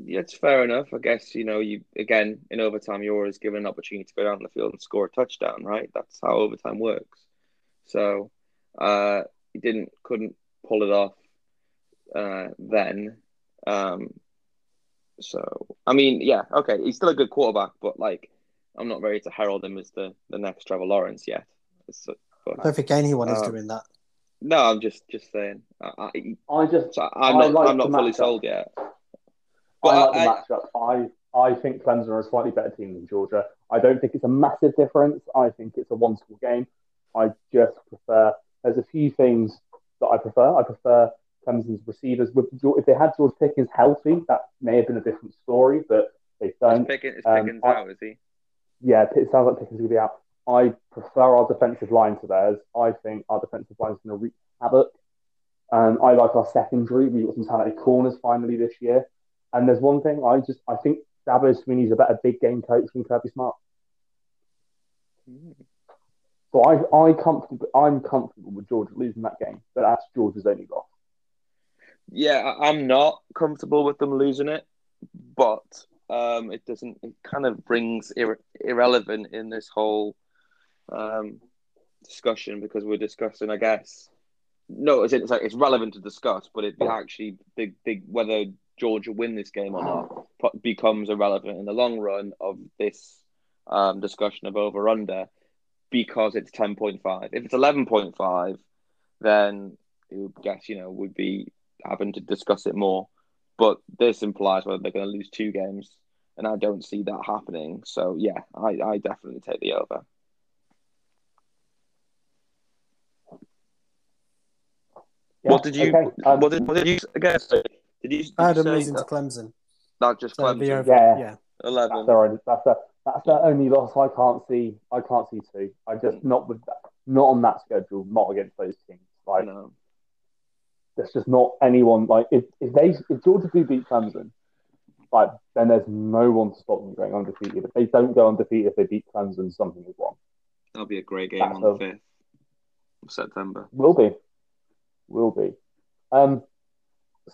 Yeah, it's fair enough. I guess you know you again in overtime you're always given an opportunity to go down the field and score a touchdown, right? That's how overtime works. So uh, he didn't couldn't pull it off uh, then. Um, so I mean, yeah, okay, he's still a good quarterback, but like I'm not ready to herald him as the, the next Trevor Lawrence yet. So, I don't think anyone is Uh, doing that. no, I'm just just saying. I, I, I just so I'm I not like I'm not fully sold yet. I like I- the matchup. I I think Clemson are a slightly better team than Georgia. I don't think it's a massive difference. I think it's a one score game. I just prefer. There's a few things that I prefer. I prefer Clemson's receivers. With if they had George Pickens healthy, that may have been a different story. But they don't. Pickens, is um, Pickens I- out? Is he? Yeah, it sounds like Pickens will be out. I prefer our defensive line to theirs. I think our defensive line is going to wreak havoc. Um, I like our secondary. We've got some talented corners finally this year. And there's one thing I just I think Dabo Swinney's a better big game coach than Kirby Smart. So I I comfortable I'm comfortable with Georgia losing that game, but that's Georgia's only loss. Yeah, I'm not comfortable with them losing it, but um, it doesn't. It kind of brings ir- irrelevant in this whole um, discussion because we're discussing, I guess. No, it's, it's like it's relevant to discuss, but it actually big big whether Georgia win this game or not becomes irrelevant in the long run of this um, discussion of over under because it's ten point five. If it's eleven point five, then it would guess you know would be having to discuss it more. But this implies whether they're going to lose two games, and I don't see that happening. So yeah, I, I definitely take the over. Yeah, what did you? okay. Um, what, did, what did you again? Say? Did you? Did I had you them say losing to Clemson. that just So Clemson over, Yeah. yeah. eleven? That's their only, that's their, that's their only loss. I can't see. I can't see two. I just not with that, not on that schedule. Not against those teams. Like No. there's just not anyone. Like if, if they if Georgia do beat Clemson, like then there's no one to stop them going undefeated. If they don't go undefeated, if they beat Clemson, something is wrong. That'll be a great game That's on the fifth of September. Will be, will be. Um,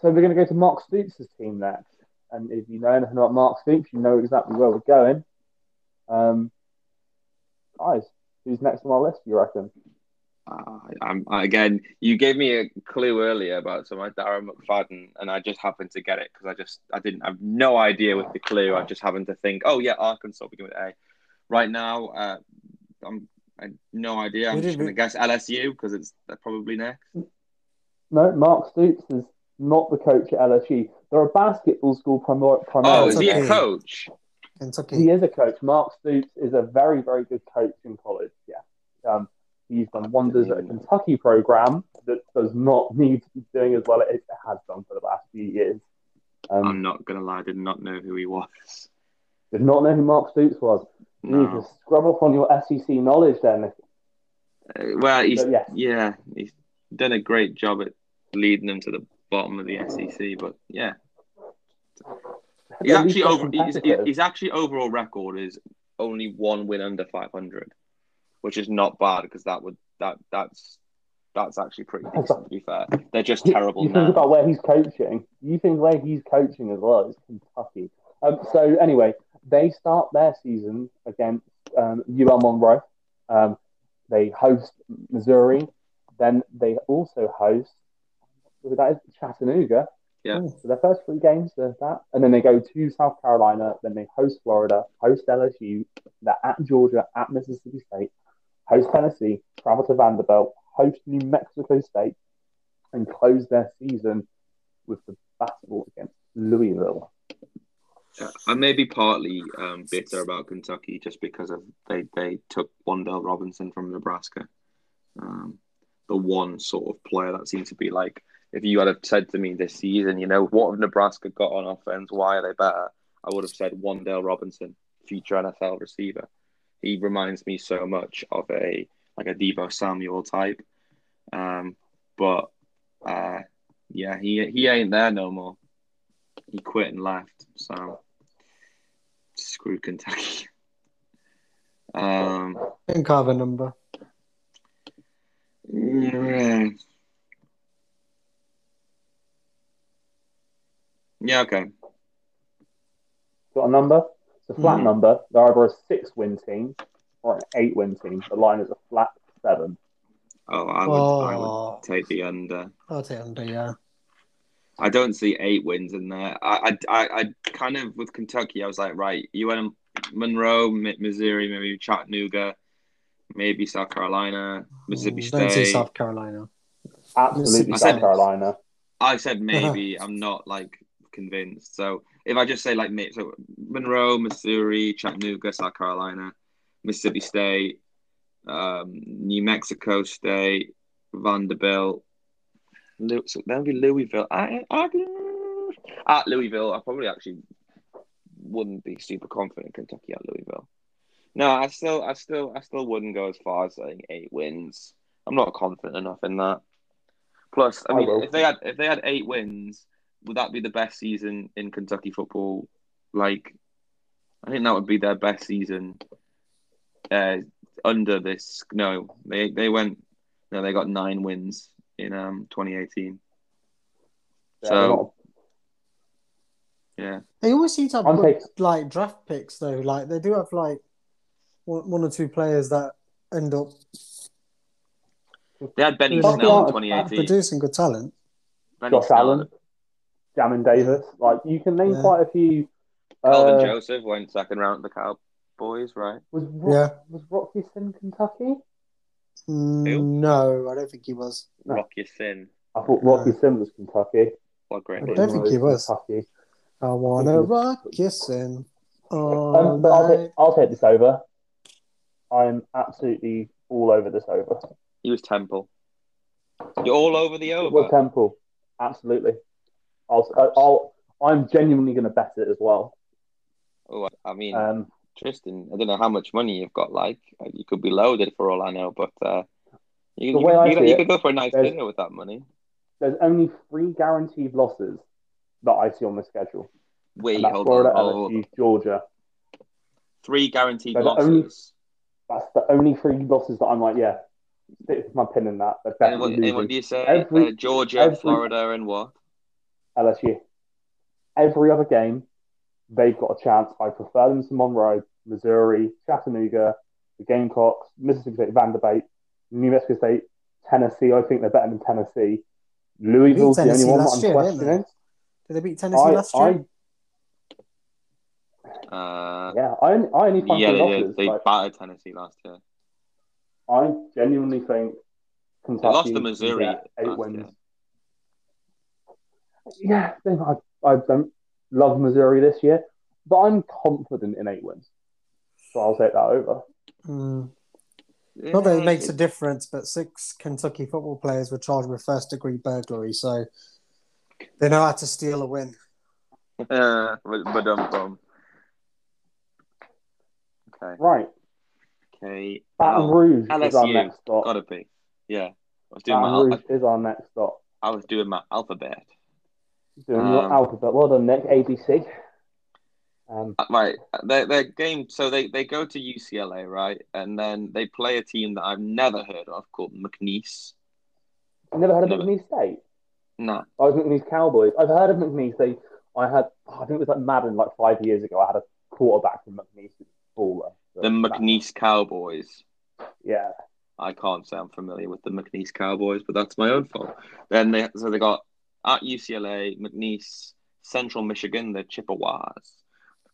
so we're going to go to Mark Stoops' team next. And if you know anything about Mark Stoops, you know exactly where we're going. Um, guys, who's next on our list? You reckon? Uh, I'm again. You gave me a clue earlier about some like Darren McFadden, and I just happened to get it because I just I didn't have no idea with the clue. I just happened to think, oh yeah, Arkansas begin with A. Right now, uh, I'm I no idea. I'm just going to guess LSU because it's they're probably next. No, Mark Stoops is not the coach at LSU. They're a basketball school primar- Oh, primarily. is he a coach? Kentucky. He is a coach. Mark Stoops is a very, very good coach in college. Yeah. Um, he's done wonders at a Kentucky program that does not need to be doing as well as it has done for the last few years. Um, I'm not gonna lie, I did not know who he was. did not know who Mark Stoops was. You need to scrub up on your SEC knowledge then. Uh, well, he's But yes. yeah, he's done a great job at leading them to the bottom of the SEC. But yeah, he's actually over. He's, competitive. his actually overall record is only one win under 500, which is not bad because that would that that's that's actually pretty decent to be fair. They're just terrible You now. think about where he's coaching. You think where he's coaching as well is Kentucky. Um, so anyway, they start their season against um, UL Monroe. Um, they host Missouri. Then they also host that is Chattanooga. Yeah. So their first three games are that, and then they go to South Carolina. Then they host Florida, host LSU. They're at Georgia, at Mississippi State, host Tennessee, travel to Vanderbilt, host New Mexico State, and close their season with the battle against Louisville. I may be partly um, bitter about Kentucky just because of they they took Wan'Dale Robinson from Nebraska, um, the one sort of player that seems to be like if you had said to me this season, you know, what have Nebraska got on offense? Why are they better? I would have said Wan'Dale Robinson, future NFL receiver. He reminds me so much of a like a Deebo Samuel type, um, but uh, yeah, he he ain't there no more. He quit and left. So screw Kentucky. Um, I think I have a number. yeah. Yeah, okay. Got a number? It's a flat Mhm. number. They're either a six win team or an eight win team. The line is a flat seven. Oh, I would, I Oh. would take the under. I'll take under, yeah. I don't see eight wins in there. I, I, I, I kind of with Kentucky, I was like, right, you went to Monroe, Missouri, maybe Chattanooga, maybe South Carolina, Mississippi Mm, Don't see State. South Carolina. Absolutely I South said- Carolina. I said maybe. I'm not like convinced. So if I just say like so Monroe, Missouri, Chattanooga, South Carolina, Mississippi State, um, New Mexico State, Vanderbilt, so that'd be Louisville. I, I, at Louisville, I probably actually wouldn't be super confident Kentucky at Louisville. No, I still, I still, I still wouldn't go as far as saying eight wins. I'm not confident enough in that. Plus, I I mean, will. if they had if they had eight wins, would that be the best season in Kentucky football? Like, I think that would be their best season. Uh, under this, no, they they went, no, they got nine wins in um 2018. Yeah, So- Yeah, They always seem to have good, taking- like draft picks though. Like they do have like one, one or two players that end up they had Benny Snell in 2018. producing good talent. Benny Josh Snell. Allen, Jamin Davis. Like you can name Yeah. quite a few. Kelvin uh, Joseph went second round at the Cowboys, right? Was Rock, Yeah. was Rocky in Kentucky? Mm, no, I don't think he was. No. Rock sin. I thought Rock Ya-Sin was Kentucky. What great I don't think he was. Kentucky. I wanna rock your sin all Um, but I'll, take, I'll take this over. I'm absolutely all over this over. He was Temple. You're all over the It was over. Temple. Absolutely. I'll, I'll, I'm genuinely going to bet it as well. Oh, I mean, Um, Tristan, I don't know how much money you've got. Like, you could be loaded for all I know, but uh, you, The you, way could- I you, see could- you it, could go for a nice dinner with that money. there's only three guaranteed losses that I see on the schedule. Wait, And that's hold Florida, on. LSU, Georgia. Three guaranteed They're the losses. only- That's the only three losses that I'm like, yeah, stick my pin in that. They're And what, and what do you say? Every- uh, Georgia, every- Florida, and what? LSU. Every other game, they've got a chance. I prefer them to Monroe, Missouri, Chattanooga, the Gamecocks, Mississippi State, Vanderbilt, New Mexico State, Tennessee. I think they're better than Tennessee. Louisville's the only Tennessee one that I'm year, didn't questioning. Did they beat Tennessee I, last year? I, Uh, yeah, I, only- I only find yeah, they did. losses. They Like, battered Tennessee last year. I genuinely think Kentucky lost to Missouri eight last wins. year. Yeah, I, I don't love Missouri this year, but I'm confident in eight wins. So I'll take that over. Mm. Not that it makes a difference, but six Kentucky football players were charged with first degree burglary, so they know how to steal a win. Uh, but, but um, um, okay, Right, okay. Baton Rouge is our next stop. Gotta be. Yeah, I was doing Baton my Rouge is our next stop. I was doing my alphabet. Doing your Um, alphabet. Well done, Nick. ABC. Um, Uh, Right, their their game. So they they go to UCLA, right, and then they play a team that I've never heard of called McNeese. I've never heard of Never. McNeese State. Nah, I was McNeese Cowboys. I've heard of McNeese. They, I had, I think it was like Madden like five years ago. I had a quarterback from McNeese, baller. the McNeese Cowboys. Yeah. I can't say I'm familiar with the McNeese Cowboys, but that's my own fault. Then they so they got at UCLA, McNeese, Central Michigan, the Chippewas,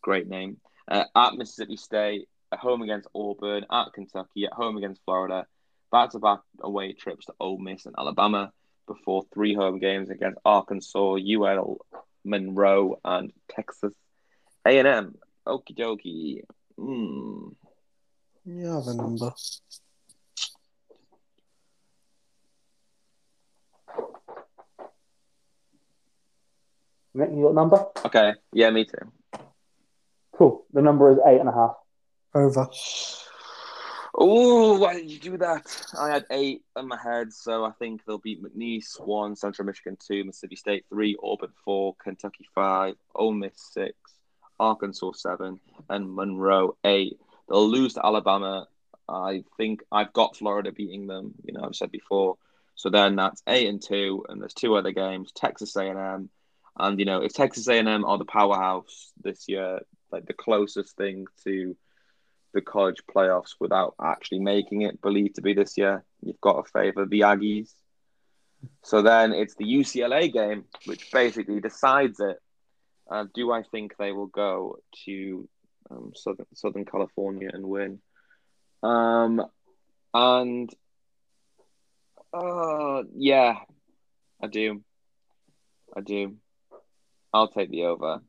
great name. Uh, at Mississippi State, at home against Auburn, at Kentucky, at home against Florida, back to back away trips to Ole Miss and Alabama before three home games against Arkansas, UL, Monroe, and Texas A and M. Okie dokie. You have a number. Nick, you got a number? Okay. Yeah, me too. Cool. The number is eight and a half. Over. Oh, why did you do that? I had eight in my head, so I think they'll beat McNeese one, Central Michigan two, Mississippi State three, Auburn four, Kentucky five, Ole Miss six, Arkansas seven, and Monroe eight. They'll lose to Alabama. I think I've got Florida beating them. You know, I've said before. So then that's eight and two, and there's two other games: Texas A&M, and you know, if Texas A&M are the powerhouse this year, like the closest thing to the college playoffs without actually making it believed to be this year. You've got to favour the Aggies. So then it's the UCLA game, which basically decides it. Uh, do I think they will go to um, Southern Southern California and win? Um, and uh, yeah, I do. I do. I'll take the over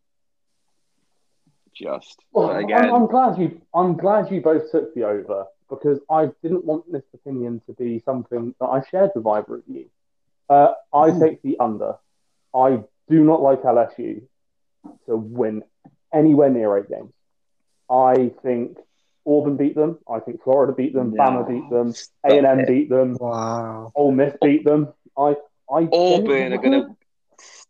just. Well, I'm- again, I'm, I'm glad you. I'm glad you both took the over because I didn't want this opinion to be something that I shared with either of you. Uh, I Hmm. take the under. I do not like LSU to win anywhere near eight games. I think Auburn beat them. I think Florida beat them. No. Bama beat them. A and M beat them. Wow. Ole Miss beat them. I. I Auburn are going to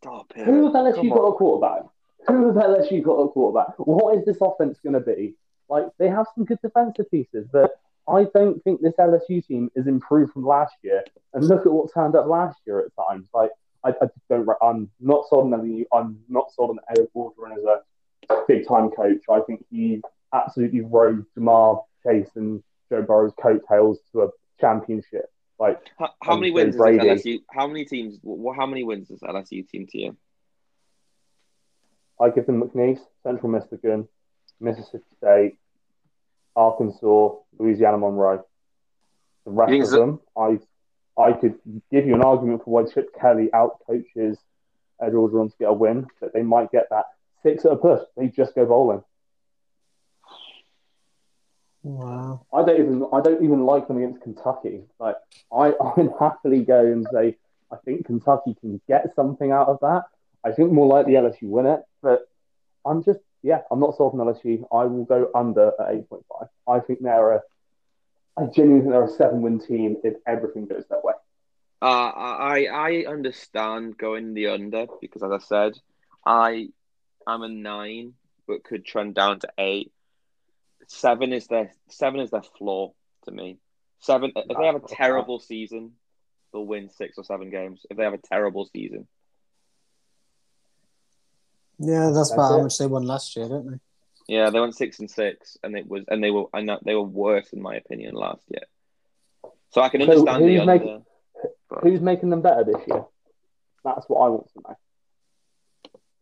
stop it. Who has LSU got a quarterback? Who has LSU got a quarterback? What is this offense going to be? Like, they have some good defensive pieces, but I don't think this LSU team is improved from last year. And look at what turned up last year at times. Like, I, I just don't. I'm not sold on LSU. I'm not sold on Ed Orgeron as a big time coach. I think he absolutely rode Ja'Marr Chase and Joe Burrow's coattails to a championship. Like, How, how many wins is Brady. LSU? How many teams? How many wins does LSU team to you? I give them McNeese, Central Michigan, Mississippi State, Arkansas, Louisiana Monroe. The rest of so- them, I I could give you an argument for why Chip Kelly outcoaches Ed Orgeron to get a win, but they might get that six at a push. They just go bowling. Wow. I don't even I don't even like them against Kentucky. Like I I would happily go and say I think Kentucky can get something out of that. I think more likely LSU win it, but I'm just yeah I'm not sold on LSU. I will go under at eight point five. I think they're a I genuinely think they're a seven win team if everything goes that way. Uh, I I understand going the under because, as I said, I I am a nine, but could trend down to eight. Seven is their seven is their floor to me. Seven. If they have a terrible season, they'll win six or seven games. If they have a terrible season, Yeah, that's, That's about how much they won last year, don't they? yeah, they went six and six, and it was and they were and they were worse in my opinion last year. So I can So understand the who's under. making- Who's making them better this year? That's what I want to know.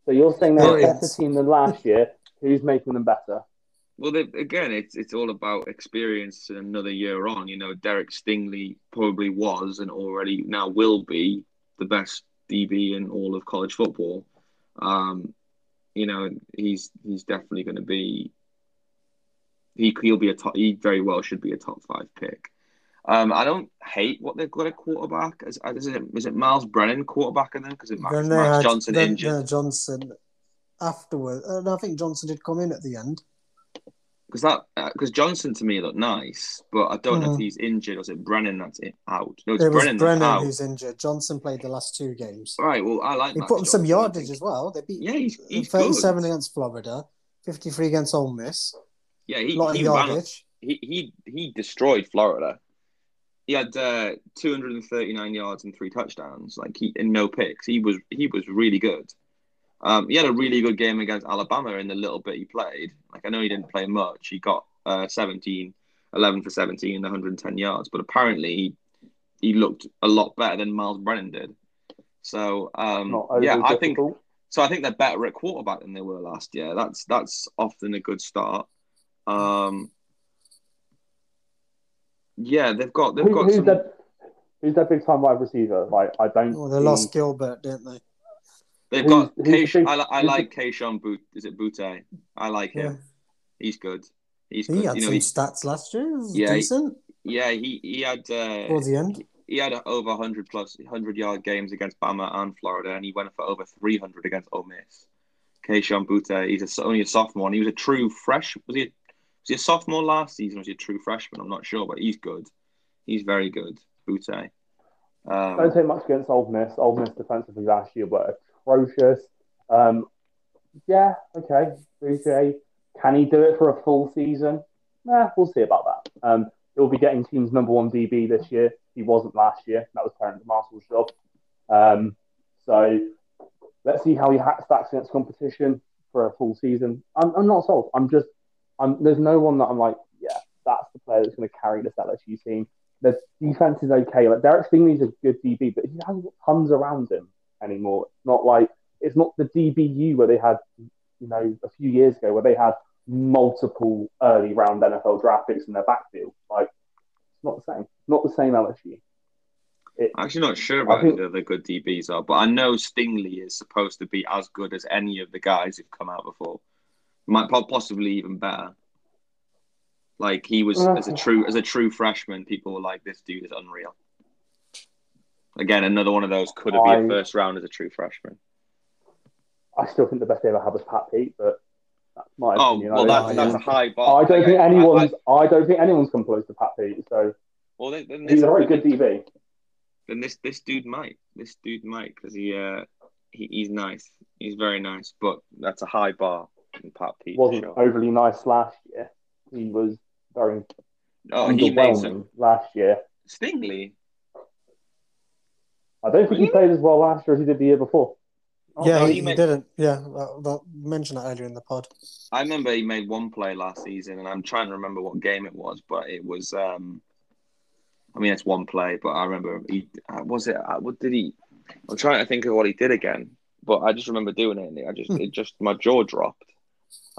So you're saying they're a better team than last year. Who's making them better? Well, they, again, it's it's all about experience. and Another year on, you know, Derek Stingley probably was and already now will be the best DB in all of college football. Um, you know, he's he's definitely going to be. He he'll be a top. He very well should be a top five pick. Um, I don't hate what they've got a quarterback. Is, is it is it Myles Brennan quarterbacking them because it Max, Max Johnson injured? uh, Johnson afterward. Uh, no, I think Johnson did come in at the end. Because that because Johnson to me looked nice, but I don't know if Mhm. he's injured or is it Brennan that's it out. No, it's It was Brennan, Brennan who's injured. Johnson played the last two games. All right, well I like. He Max put them some yardage as well. They beat Yeah, he's, he's 37 good. against Florida, 53 against Ole Miss. Yeah, A he lot of he, ran, yardage. he he he destroyed Florida. He had uh, 239 yards and three touchdowns, like he and no picks. He was he was really good. Um, he had a really good game against Alabama in the little bit he played. Like I know he didn't play much. He got uh, 17, 11 for 17 and 110 yards, but apparently he he looked a lot better than Myles Brennan did. So um, Not overly yeah, I think so. I think they're better at quarterback than they were last year. That's that's often a good start. Um, yeah, they've got they've Who- got who's some. their who's their big time wide receiver? Like I don't. Well, they see- lost Gilbert, didn't they? They've Who's- got. who's Keish, I, I like Kayshon Boutte. Is it Boutte? I like him. Yeah. He's good. He's He good. had you know, some he, stats last year. It was Yeah, he- decent yeah, he he had uh, towards the end. he had over hundred plus hundred yard games against Bama and Florida, and he went for over three hundred against Ole Miss. Kayshon Boutte, he's a, only a sophomore, and he was a true fresh. Was he? A, was he a sophomore last season? Or was he a true freshman? I'm not sure, but he's good. He's very good, Boutte. Don't Um, take much against Ole Miss. Ole Miss defensively last year were atrocious. Um, yeah, okay. Boucher. Can he do it for a full season? Nah, we'll see about that. Um, he'll be getting team's number one DB this year. He wasn't last year. That was Terrace Marshall's job. Um, so let's see how he stacks against competition for a full season. I'm, I'm not sold. I'm just, I'm, there's no one that I'm like, yeah, that's the player that's going to carry this LSU team. The defense is okay. Like Derek Stingley's a good DB, but he got tons around him anymore. It's not like it's not the DBU where they had, you know, a few years ago where they had multiple early round NFL draft picks in their backfield. Like it's not the same. Not the same LSU. It, I'm actually not sure about think- who the other good DBs are, but I know Stingley is supposed to be as good as any of the guys who've come out before. Might possibly even better. Like he was Uh, as a true as a true freshman, people were like, "This dude is unreal." Again, another one of those could have been I- a first round as a true freshman. I still think the best they ever had was Pat Pete, but that's my Oh opinion. well, I that's that's a high bar. I don't think anyone's. I- I don't think anyone's come close to Pat Pete. So well, then, then he's a very good DB. then this this dude might. This dude might because he uh he, he's nice. He's very nice, but that's a high bar. In Pat Pete, Wasn't sure. overly nice last year. He was very Oh, he made some last year. Stingley. I don't think Really? he played as well last year as he did the year before. Oh, yeah, no, he, he he made- didn't. Yeah, I well, mentioned that earlier in the pod. I remember he made one play last season, and I'm trying to remember what game it was, but it was. um I mean, it's one play, but I remember he uh, was it. uh, What did he? I'm trying to think of what he did again, but I just remember doing it, and I just it just my jaw dropped.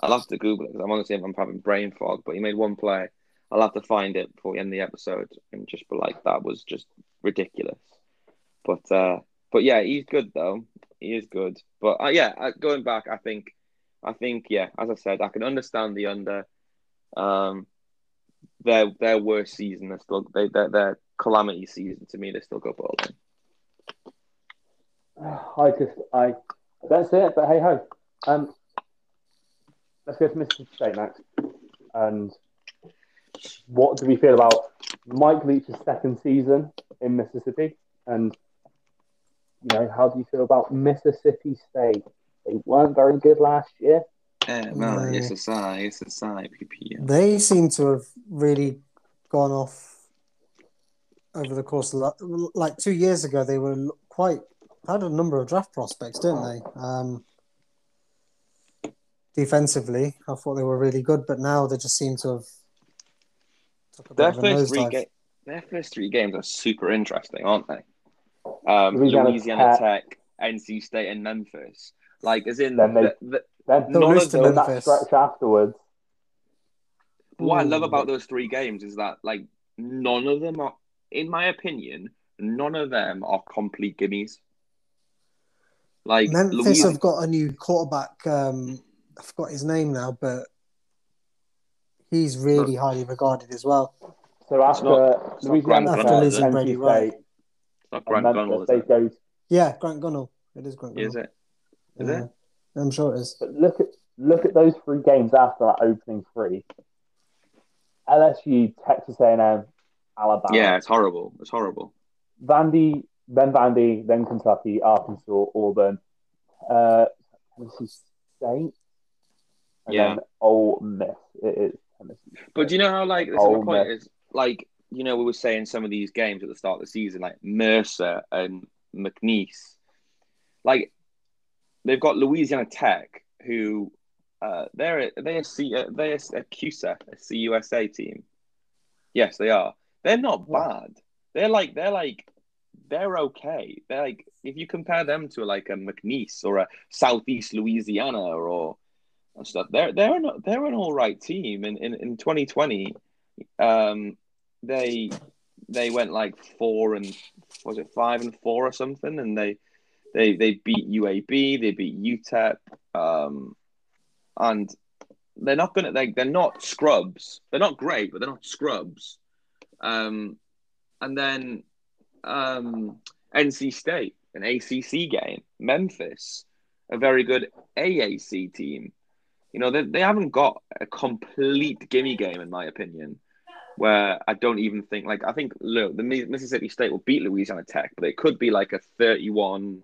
I'll have to Google it because I'm honestly I'm having brain fog. But he made one play. I'll have to find it before we end the episode and just be like, that was just ridiculous. But uh but yeah, he's good though. He is good. But uh, yeah, uh, going back, I think, I think yeah, as I said, I can understand the under. Um, their their worst season, they're still they their, their calamity season to me, they still go bowling. I just I that's it. But hey ho, um, let's go to Mississippi State next. And what do we feel about Mike Leach's second season in Mississippi? And you know, how do you feel about Mississippi State? They weren't very good last year. Eh, no, No. it's a sigh, it's a sigh, PP. They seem to have really gone off over the course of la- like two years ago. They were quite had a number of draft prospects, didn't they? Um, defensively, I thought they were really good, but now they just seem to have took a bit Their of a first three ga- their first three games are super interesting, aren't they? Um, Louisiana Louisiana, Tech. Tech, NC State, and Memphis. Like, as in, Then they- the, the, Then They'll none of to those, in that stretch afterwards, what I love about those three games is that, like, none of them are, in my opinion, none of them are complete gimmies. Like, Memphis Louisiana, have got a new quarterback. Um, I forgot his name now, but he's really highly regarded as well. so after not- it's Louisiana After losing NC Brady State, it's not Grant Memphis, Gunnell, is they it? go Yeah, Grant Gunnell. It is Grant Gunnell. Is it? Is Yeah. it? I'm sure it is. But look at look at those three games after that opening three. LSU, Texas A&M, Alabama. Yeah, it's horrible. It's horrible. Vandy, then Vandy, then Kentucky, Arkansas, Auburn, uh, Tennessee State, and Yeah. then Ole Miss. It is Tennessee. But do you know how like this is my point man. is like you know we were saying some of these games at the start of the season like Mercer and McNeese, like they've got Louisiana Tech who uh, they're a, they're a C, they're a CUSA a CUSA team. Yes, they are. They're not bad. They're like they're like they're okay. They're like if you compare them to like a McNeese or a Southeast Louisiana or and stuff. They're they're an they're an all right team. In in, in 2020, um, they they went like four and was it five and four or something, and they They they beat UAB, they beat UTEP, um, and they're not gonna like they're not scrubs. They're not great, but they're not scrubs. Um, and then um, NC State, an ACC game, Memphis, a very good AAC team. You know, they, they haven't got a complete gimme game, in my opinion, where I don't even think, like, I think, look, the Mississippi State will beat Louisiana Tech, but it could be like a 31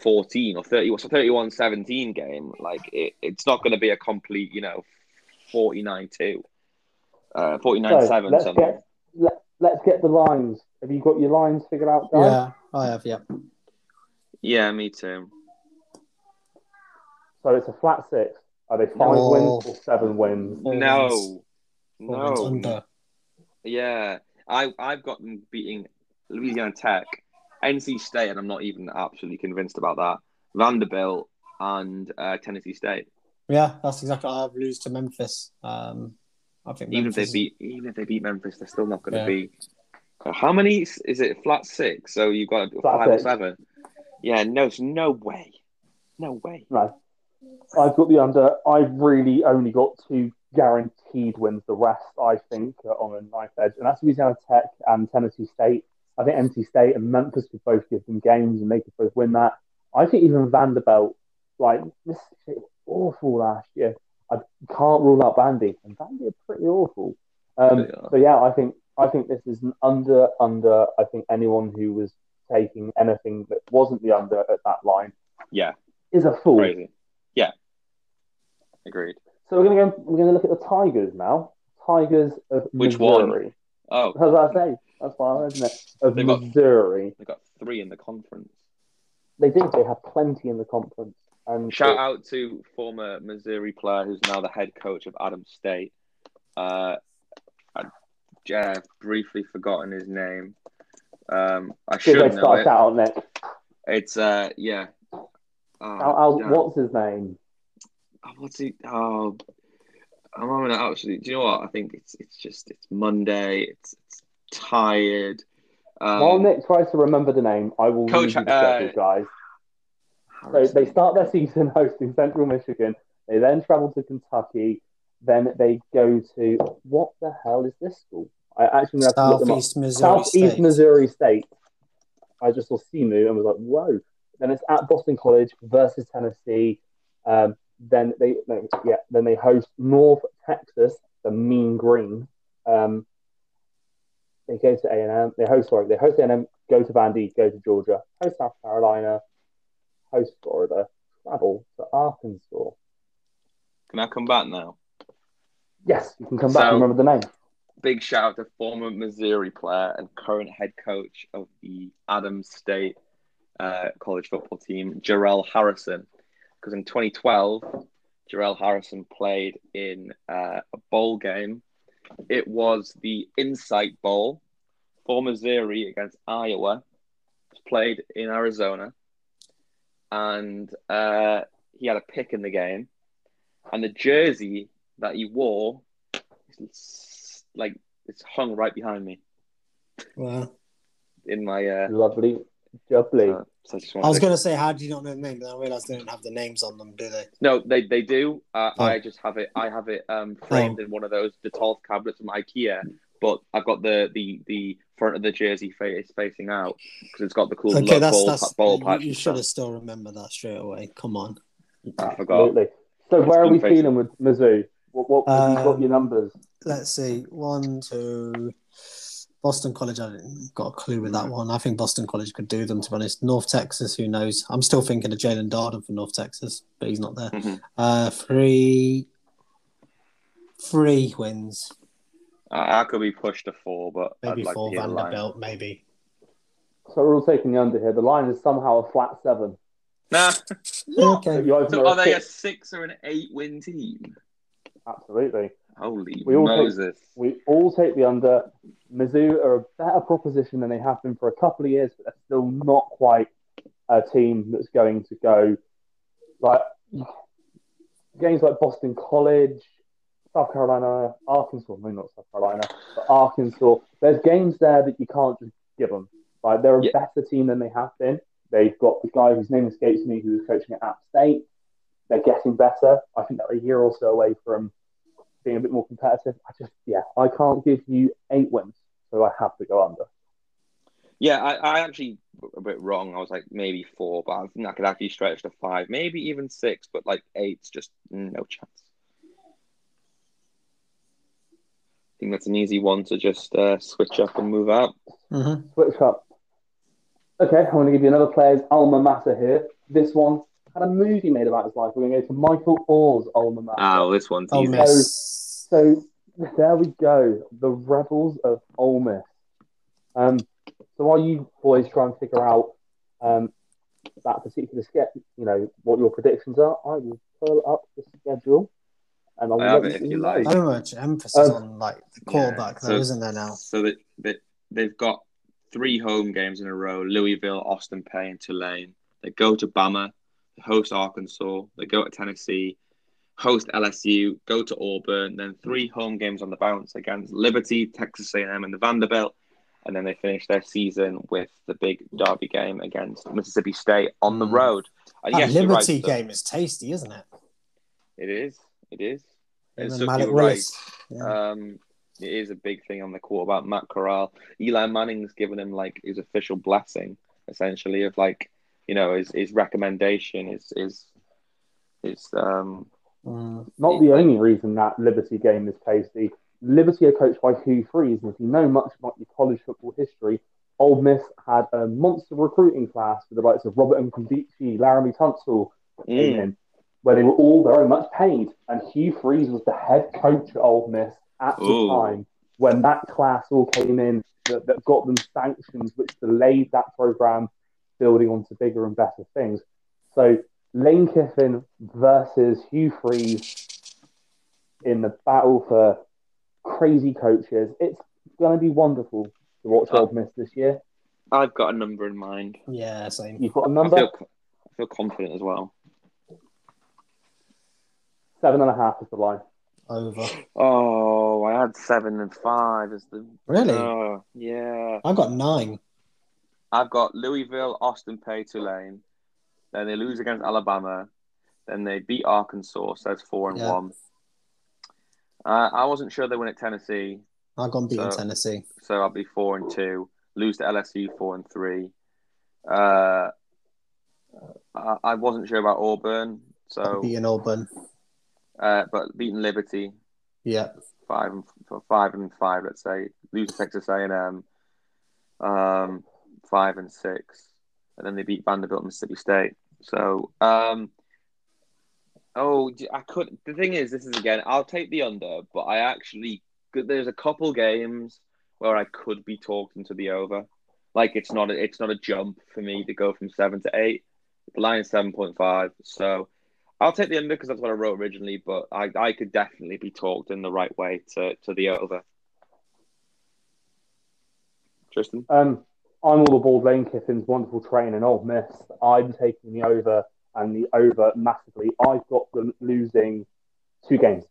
14 or 30, 31 17 game. Like, it, it's not going to be a complete, you know, 49 2, uh, 49 7 let's something. Get, let, let's get the lines. Have you got your lines figured out, guys? Yeah, I have. Yeah. Yeah, me too. So it's a flat six. Are they five No. wins or seven wins? No, wins no, under. yeah. I I've got them beating Louisiana Tech, NC State, and I'm not even absolutely convinced about that. Vanderbilt and uh, Tennessee State. Yeah, that's exactly. I have lose to Memphis. Um, I think Even if they beat, even if they beat Memphis, they're still not going to Yeah. be. Uh, How many is is it? Flat six. So you've got Flat five or seven. Yeah, no, it's no way, no way. No. I've got the under. I've really only got two guaranteed wins. The rest, I think, are on a knife edge. And that's Louisiana Tech and Tennessee State. I think NC State and Memphis could both give them games and they could both win that. I think even Vanderbilt, like, this shit was awful last year. I can't rule out Vandy. And Vandy are pretty awful. Um, They so, yeah, I think I think this is an under, under. I think anyone who was taking anything that wasn't the under at that line Yeah, is a fool. crazy. Yeah, agreed. So we're gonna go. We're gonna look at the Tigers now. Tigers of Which one? Missouri. Oh, As I say, that's fine, isn't it? Of got- Missouri. they got three in the conference. They did. They have plenty in the conference. And Shout out to former Missouri player who's now the head coach of Adams State. Uh, I yeah, briefly forgotten his name. Um, I should know start it. out, Nick. It's uh, yeah. Oh, Al- Al- damn. what's his name? What's he? Oh, I'm having an absolute. Do you know what? I think it's it's just it's Monday. It's it's tired. Um, While Nick tries to remember the name, I will Coach, read you the uh, schedule, guys. So they start their season hosting Central Michigan. They then travel to Kentucky. Then they go to what the hell is this school? I actually have to look them up. Southeast Missouri Southeast State. Missouri State. I just saw SEMO and was like, whoa. Then it's at Boston College versus Tennessee. Um, then they no, yeah, then they host North Texas, the Mean Green. Um, they go to A and M. They host sorry, they host A and M. Go to Vandy. Go to Georgia. Host South Carolina. Host Florida. Travel to Arkansas. Can I come back now? Yes, you can come back So- and remember the name. big shout out to former Missouri player and current head coach of the Adams State uh, college football team, Jarrell Harrison. Because in 2012, Jarrell Harrison played in uh, a bowl game. It was the Insight Bowl for Missouri against Iowa. It was played in Arizona. And uh, he had a pick in the game. And the jersey that he wore it's like it's hung right behind me Wow! in my uh Lovely, jubbly. uh, so I just I was going to say, how do you not know the name? But I realised they don't have the names on them, do they? no they they do uh, Oh. i just have it i have it um framed in one of those Detolf cabinets from ikea but i've got the the the front of the jersey face facing out because it's got the cool Okay, that's ball, that's. ball you- patch you and should have still remembered that straight away. Come on. i forgot Absolutely. So where are we Good face. feeling with Mizzou? What, what have you got Um, your numbers? Let's see. One, two. Boston College, I didn't got a clue with that one. I think Boston College could do them, to be honest. North Texas, who knows? I'm still thinking of Jaelon Darden for North Texas, but he's not there. Mhm. Uh, three, three wins, I, I could be pushed to four but maybe i'd like four to hear the line. Vanderbilt, maybe. So we're all taking the under here. The line is somehow a flat seven. nah Okay. You so are they a six- six or an eight win team Absolutely. Holy We all take- We all take the under. Mizzou are a better proposition than they have been for a couple of years, but they're still not quite a team that's going to go like games like Boston College, South Carolina, Arkansas. No, not South Carolina, but Arkansas. There's games there that you can't just give them. Like they're a Yeah. better team than they have been. They've got the guy whose name escapes me who was coaching at App State. They're getting better. I think they're a year or so away from being a bit more competitive. I just, yeah, I can't give you eight wins, so I have to go under. Yeah, I, I actually a bit wrong. I was like maybe four, but I think I could actually stretch to five, maybe even six, but like eight's just no chance. I think that's an easy one to just uh, switch up and move out. Mm-hmm. Switch up. Okay, I'm going to give you another player's alma mater here. This one had a movie made about his life. We're going to go to Michael Oher's alma mater. Oh, this one's Oh, easy. miss. So there we go. The Rebels of Ole Miss. Um, so while you boys try and figure out um, that particular sketch, you know, what your predictions are, I will pull up the schedule and I'll I have let it if you you know. like. So much emphasis Uh, on like the Yeah, quarterback, so- though, isn't there now? So that they, they've got three home games in a row: Louisville, Austin Peay, and Tulane. They go to Bama, they host Arkansas, they go to Tennessee, host LSU, go to Auburn, then three home games on the bounce against Liberty, Texas A&M, and the Vanderbilt, and then they finish their season with the big derby game against Mississippi State on the road. And That yes, you're right, Liberty game is tasty, isn't it? It is. It is. Him And and so Malik right. Yeah. Um, it is a big thing on the quarterback, Matt Corral. Eli Manning's given him like his official blessing, essentially, of like, you know, his, his recommendation is is is um Mm. Not the only reason that Liberty game is tasty. Liberty are coached by Hugh Freeze, and if you know much about your college football history, Ole Miss had a monster recruiting class with the likes of Robert Nkemdiche, Laremy Tunsil came mm, in, where they were all very much paid. And Hugh Freeze was the head coach at Ole Miss at the time when that class all came in that, that got them sanctions, which delayed that program building onto bigger and better things. So Lane Kiffin versus Hugh Freeze in the battle for crazy coaches. It's going to be wonderful to watch Oh. Miss this year. I've got a number in mind. Yeah, same. You've got a number feel I feel confident as well. seven and a half is the line. Over. Oh, I had seven and five as the Really? Oh, yeah. I got nine. I've got Louisville, Austin Peay, Tulane. Then they lose against Alabama. Then they beat Arkansas, so that's four and Yeah. one. Uh, I wasn't sure they win at Tennessee, I got beaten So- Tennessee. so I'll be four and two. Lose to LSU, four and three. Uh, I, I wasn't sure about Auburn, so Beating Auburn. uh, but beating Liberty, Yeah. five and five and five, let's say. Lose to Texas A and M, um, five and six, and then they beat Vanderbilt and Mississippi State. So, um, oh, I could. The thing is, this is again. I'll take the under, but I actually there's a couple games where I could be talked into the over. Like it's not a, it's not a jump for me to go from seven to eight. The line is seven point five, so I'll take the under because that's what I wrote originally. But I, I could definitely be talked in the right way to, to the over. Tristan, Um, I'm all aboard Lane Kiffin's wonderful train in Ole Miss. I'm taking the over and the over massively. I've got them losing two games.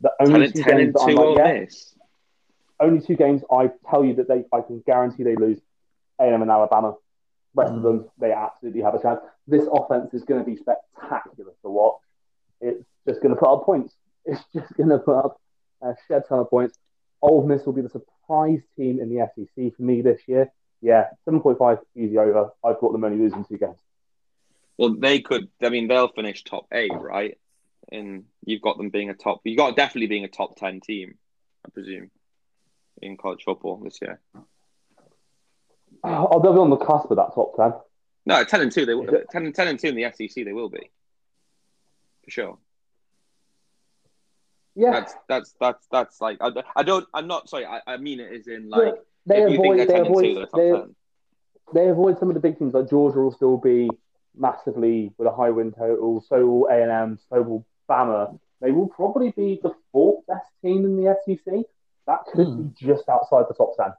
The only two games that I'm like, yeah, this. only two games I tell you that they I can guarantee they lose A&M and Alabama. Rest of Mm. them they absolutely have a chance. This offense is going to be spectacular to watch. It's just going to put up points. It's just going to put up a shed ton of points. Ole Miss will be the surprise team in the SEC for me this year. Yeah, seven point five easy over. I've got them only losing two games. Well, they could. I mean, they'll finish top eight, right? And you've got them being a top. You've got definitely being a top ten team, I presume, in college football this year. Oh, they'll be on the cusp of that top ten. No, ten and two. They will. Is 10, 10 and two in the SEC. They will be for sure. Yeah, That's that's that's that's like I, I don't. I'm not sorry. I, I mean it is in like they if you think avoid they're they ten and two, avoid they're top they, ten. they avoid some of the big teams like Georgia will still be massively with a high win total. So will A and M. So will Bama. They will probably be the fourth best team in the SEC. That could Hmm. be just outside the top ten.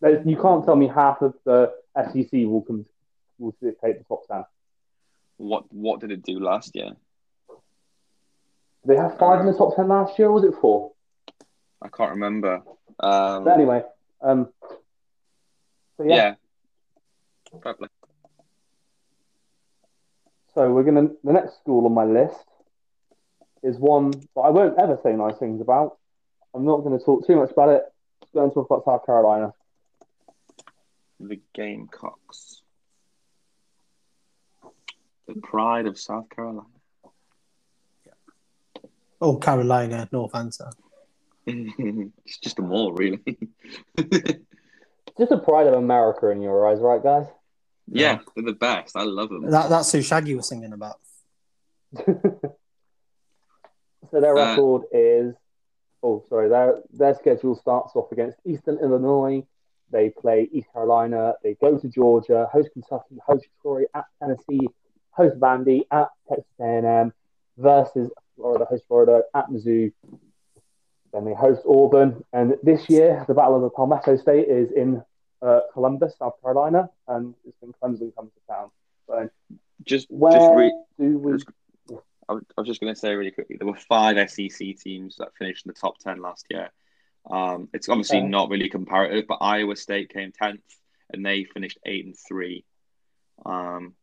There's- You can't tell me half of the SEC will come will dictate the top ten. What what did it do last year? Did they have five in the top ten last year, or was it four? I can't remember. Um, But anyway, um, so yeah, yeah. Play. So we're gonna. The next school on my list is one that I won't ever say nice things about. I'm not going to talk too much about it. Just going to talk about South Carolina. The Gamecocks. The pride of South Carolina. Oh, Carolina, North answer. it's just a mall, really. Just the pride of America in your eyes, right, guys? yeah, they're the best. I love them. That, that's who Shaggy was singing about. so their Uh, record is oh sorry their their schedule starts off against Eastern Illinois. They play East Carolina. They go to Georgia, host Kentucky, host Troy at Tennessee, host Vandy at Texas A&M versus Florida, host Florida at Mizzou. Then they host Auburn, and this year the Battle of the Palmetto State is in uh, Columbus, South Carolina, and it's when Clemson comes to town. So Just, where just re- do we? I was I was just going to say really quickly, there were five SEC teams that finished in the top 10 last year. Um, it's obviously Okay. not really comparative, but Iowa State came 10th and they finished 8 and 3. Um,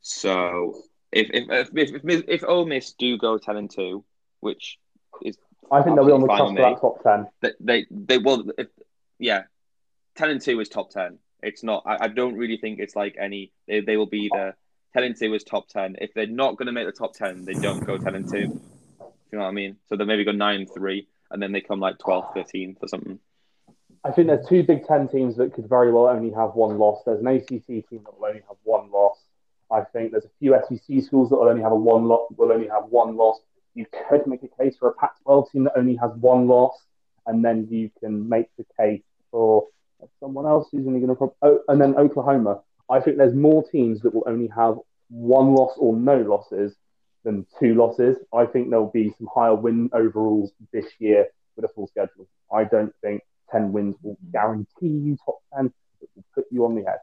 so if, if, if, if, if, if Ole Miss do go 10 and 2, which is I think they'll be on the cusp of that top ten. they, they, they will, if, yeah, 10 and 2 is top 10. It's not, I, I don't really think it's like any, they, they will be the 10 and 2 is top 10. If they're not going to make the top 10, they don't go 10 and 2. You know what I mean? So they maybe go 9 and 3, and then they come like 12th, 13th or something. I think there's two Big Ten teams that could very well only have one loss. There's an ACC team that will only have one loss. I think there's a few SEC schools that will only have a one lot will only have one loss. You could make a case for a Pac-12 team that only has one loss, and then you can make the case for someone else who's only going to. Oh, and then Oklahoma. I think there's more teams that will only have one loss or no losses than two losses. I think there'll be some higher win overalls this year with a full schedule. I don't think 10 wins will guarantee you top 10. It will put you on the edge.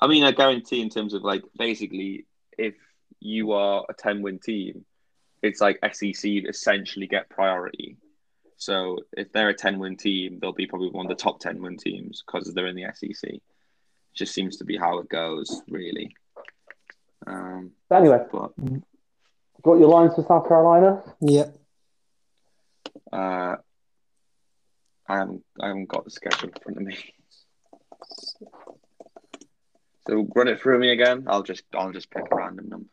I mean, I guarantee in terms of like basically, if you are a 10 win team, it's like SEC essentially get priority. So if they're a 10 win team, they'll be probably one of the top 10 win teams because they're in the SEC. It Just seems to be how it goes, really. Um, But anyway, but got your lines for South Carolina? Yep. uh, I haven't, I haven't got the schedule in front of me. So run it through me again. I'll just, I'll just pick a random number.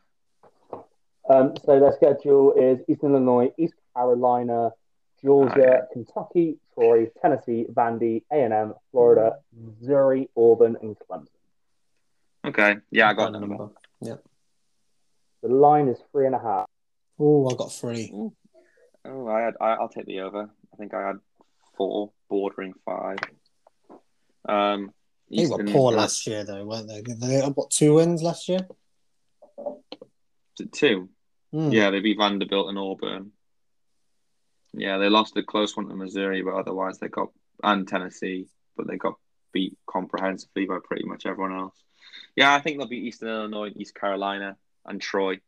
Um, so their schedule is Eastern Illinois, East Carolina, Georgia, Ah, Kentucky, Troy, Tennessee, Vandy, A&M, Florida, Missouri, Auburn, and Clemson. Okay, yeah, I got the number. Yeah. The line is three and a half. Oh, I got three. Oh, I had. I, I'll take the over. I think I had four, bordering five. Um, They were poor last year, though, weren't they? They had what two wins last year. Two. Hmm. Yeah, they beat Vanderbilt and Auburn. Yeah, they lost a close one to Missouri, but otherwise they got and Tennessee, but they got beat comprehensively by pretty much everyone else. Yeah, I think they'll beat Eastern Illinois, East Carolina, and Troy.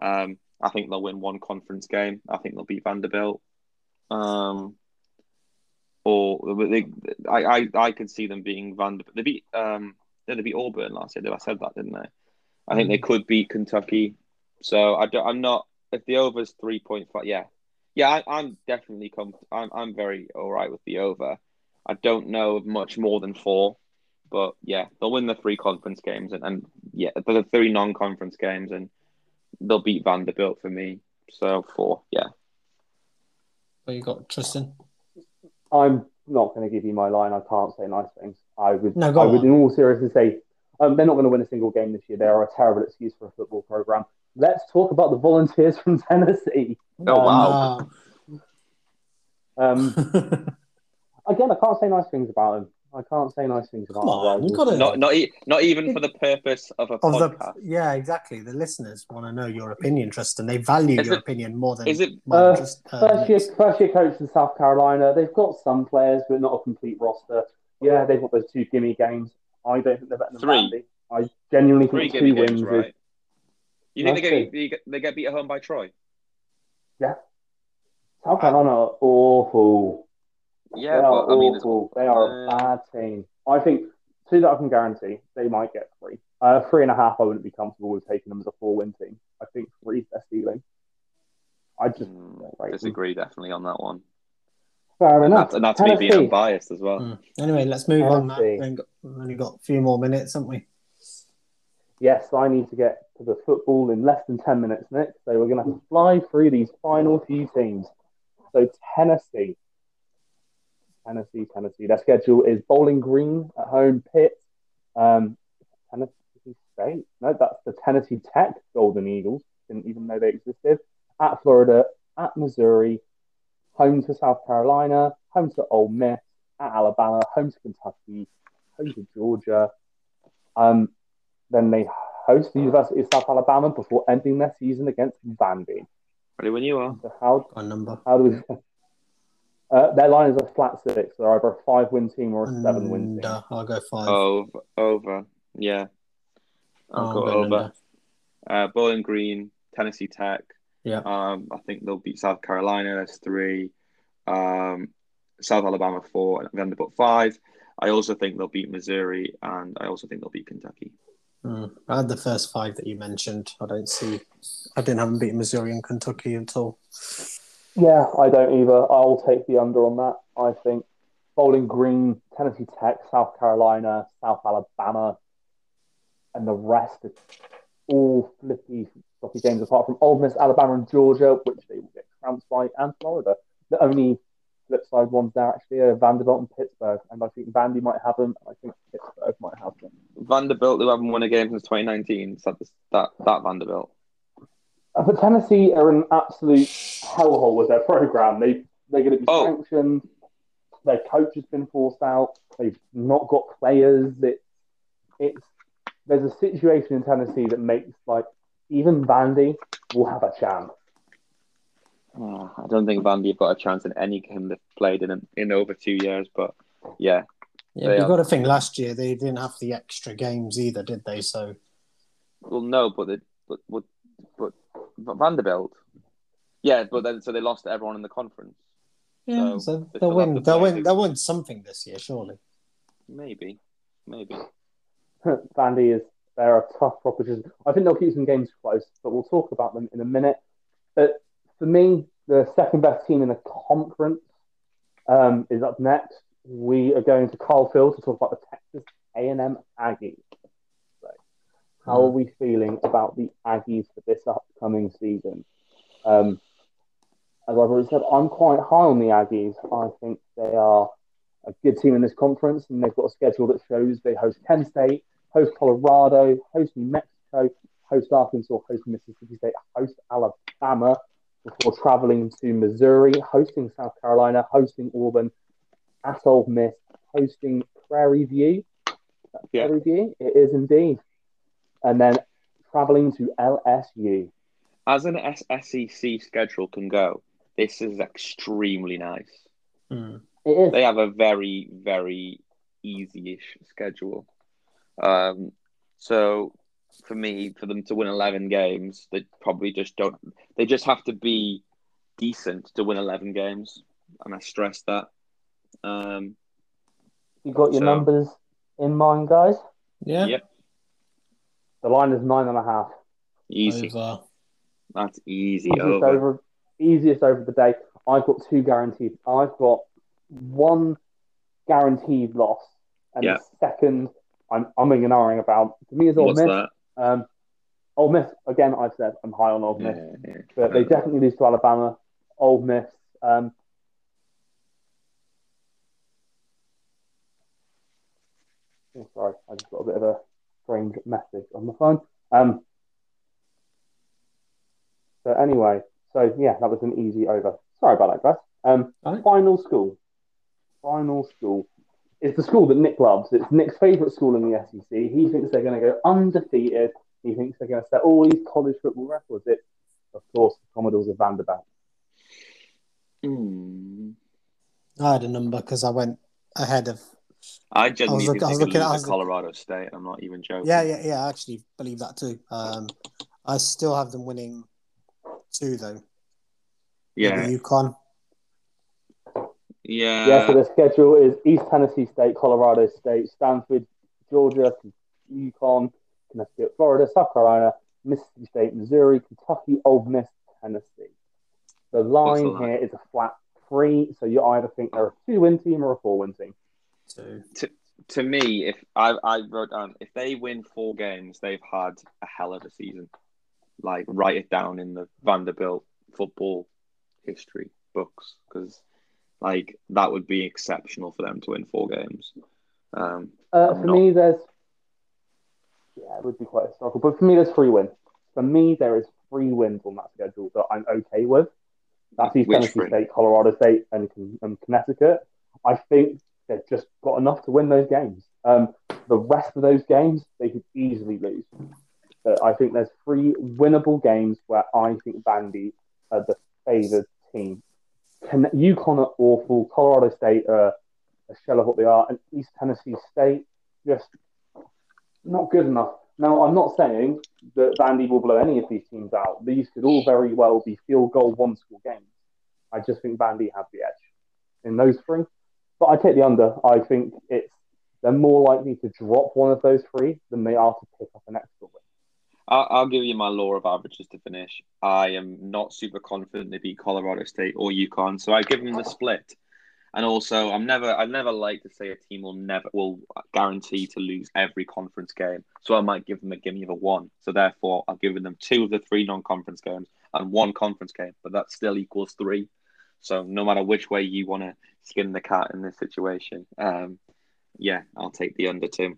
Um, I think they'll win one conference game. I think they'll beat Vanderbilt. Um, or they, I, I, I could see them being Vanderbilt. They beat, um, they beat Auburn last year. I said that, didn't they? I think they could beat Kentucky. So I don't, I'm not. If the over's three point five, yeah, yeah, I, I'm definitely com- I'm I'm very all right with the over. I don't know much more than four, but yeah, they'll win the three conference games and, and yeah, the three non-conference games and they'll beat Vanderbilt for me. So four, yeah. What you got, Tristan? I'm not going to give you my line. I can't say nice things. I would, No, go I would, in all seriousness, say um, they're not going to win a single game this year. They are a terrible excuse for a football program. Let's talk about the Volunteers from Tennessee. Oh, Um, wow. Um, No. again, I can't say nice things about them. I can't say nice things about Come on, our you rivals. gotta- Not not e- not even for the purpose of a of the podcast. yeah, exactly. The listeners want to know your opinion, Tristan. They value Is your it- opinion more than is it- mine, Uh, Trist- uh, First year, first year coach in South Carolina. They've got some players, but not a complete roster. Yeah, they've got those two gimme games. I don't think they're better than Three. Vandy. I genuinely Three think gimme two games, wins right? is You think they get, they get they get beat at home by Troy? Yeah, South Carolina are awful. Yeah, they are but I mean, awful. they are a uh, bad team. I think two that I can guarantee they might get three. Uh, three and a half, I wouldn't be comfortable with taking them as a four win team. I think three's their ceiling. I just Mm, don't them. disagree definitely on that one. Fair And enough. that's, and that's me being Tennessee. unbiased as well. Mm. Anyway, let's move on, Matt. We've only got- we've only got a few more minutes, haven't we? Yes, I need to get to the football in less than 10 minutes, Nick. So we're going to fly through these final few teams. So Tennessee. Tennessee, Tennessee. Their schedule is Bowling Green at home, Pitt, um, Tennessee State. No, that's the Tennessee Tech Golden Eagles. Didn't even know they existed. At Florida, at Missouri, home to South Carolina, home to Ole Miss, at Alabama, home to Kentucky, home to Georgia. Um, then they host the University of South Alabama before ending their season against Vandy. Ready when you are. So how Got number. how do we? Uh, their line is a flat six. They're either a five-win team or a seven-win team. uh, I'll go five. Over, over, yeah. I'll I'll go go over. Uh, Bowling Green, Tennessee Tech. Yeah. Um, I think they'll beat South Carolina. That's three. Um, South Alabama four and Vanderbilt five. I also think they'll beat Missouri, and I also think they'll beat Kentucky. Mm. I had the first five that you mentioned. I don't see. I didn't have them beat Missouri and Kentucky at all. Yeah, I don't either. I'll take the under on that. I think Bowling Green, Tennessee Tech, South Carolina, South Alabama, and the rest are all flippy, floppy games apart from Ole Miss, Alabama, and Georgia, which they will get trounced by, and Florida. The only flip side ones there actually are Vanderbilt and Pittsburgh, and I think Vandy might have them. I think Pittsburgh might have them. Vanderbilt, who haven't won a game since 2019, is that, that, that Vanderbilt. Uh, But Tennessee are an absolute hellhole with their program. They they're going to be Oh. sanctioned. Their coach has been forced out. They've not got players. It, it's there's a situation in Tennessee that makes like even Vandy will have a chance. Oh, I don't think Vandy have got a chance in any game they've played in in over two years, but yeah, Yeah, you've got to think last year they didn't have the extra games either, did they? So well, no, but they, but but but, but Vanderbilt, yeah, but then so they lost everyone in the conference. yeah, So, so they they'll still win. to They'll play. win. They'll win something this year, surely. Maybe, maybe. Vandy is they're a tough proposition. I think they'll keep some games close, but we'll talk about them in a minute. But for me, the second best team in the conference um, is up next. We are going to Kyle Field to talk about the Texas A&M Aggies. How are we feeling about the Aggies for this upcoming season? Um, as I've already said, I'm quite high on the Aggies. I think they are a good team in this conference, and they've got a schedule that shows they host Penn State, host Colorado, host New Mexico, host Arkansas, host Mississippi State, host Alabama before traveling to Missouri, hosting South Carolina, hosting Auburn, at Ole Miss, hosting Prairie View. Yeah. Prairie View, it is indeed. And then traveling to LSU. As an S- SEC schedule can go, this is extremely nice. Mm. It is. They have a very, very easy-ish schedule. Um, so for me, for them to win eleven games, they probably just don't. They just have to be decent to win eleven games, and I stress that. Um, You got your So- numbers in mind, guys? Yeah. Yep. The line is nine and a half. easy. Over. That's easy easiest over. over. easiest over the day. I've got two guaranteed. I've got one guaranteed loss, and Yeah. the second I'm umming and ahhing about. To me, is Ole What's Miss. that? Um, Ole Miss again. I've said I'm high on Ole Miss, Yeah, yeah. but they definitely lose to Alabama. Ole Miss. Um, oh, sorry, I just got a bit of a strange message on the phone. Um, so anyway, so yeah, that was an easy over. Sorry about that, guys. Um, Fine. final school. Final school is the school that Nick loves. It's Nick's favourite school in the SEC. He thinks they're going to go undefeated. He thinks they're going to set all these college football records. It's, of course, the Commodores of Vanderbilt. Hmm. I had a number because I went ahead of. I genuinely look- think I was looking at- I lose was to Colorado State. I'm not even joking. Yeah, yeah, yeah. I actually believe that too. Um, I still have them winning two though. yeah, The UConn. yeah. yeah, so the schedule is East Tennessee State, Colorado State, Stanford, Georgia, UConn, Connecticut, Florida, South Carolina, Mississippi State, Missouri, Kentucky, Ole Miss, Tennessee. The line, the line? here is a flat three, so you either think they're a two-win team or a four-win team. Two. To me, if I, I wrote down, if they win four games, they've had a hell of a season. Like, write it down in the Vanderbilt football history books because, like, that would be exceptional for them to win four games. Um, Uh, for not- me, there's yeah, it would be quite historical, but for me, there's three wins. For me, there is three wins on that schedule that I'm okay with. That's East Which Tennessee three? State, Colorado State, and, and Connecticut. I think they've just got enough to win those games. Um, the rest of those games, they could easily lose. But I think there's three winnable games where I think Vandy are the favoured team. Con- UConn are awful. Colorado State are a shell of what they are, and East Tennessee State just not good enough. Now, I'm not saying that Vandy will blow any of these teams out. These could all very well be field goal one score games. I just think Vandy have the edge in those three. But I take the under. I think it's they're more likely to drop one of those three than they are to pick up an extra win. I'll, I'll give you my law of averages to finish. I am not super confident they beat Colorado State or UConn, so I give them the split. And also, I'm never, I never like to say a team will never will guarantee to lose every conference game. So I might give them a gimme of a one. So therefore, I've given them two of the three non-conference games and one conference game, but that still equals three. So no matter which way you want to skin the cat in this situation, um, yeah, I'll take the under two.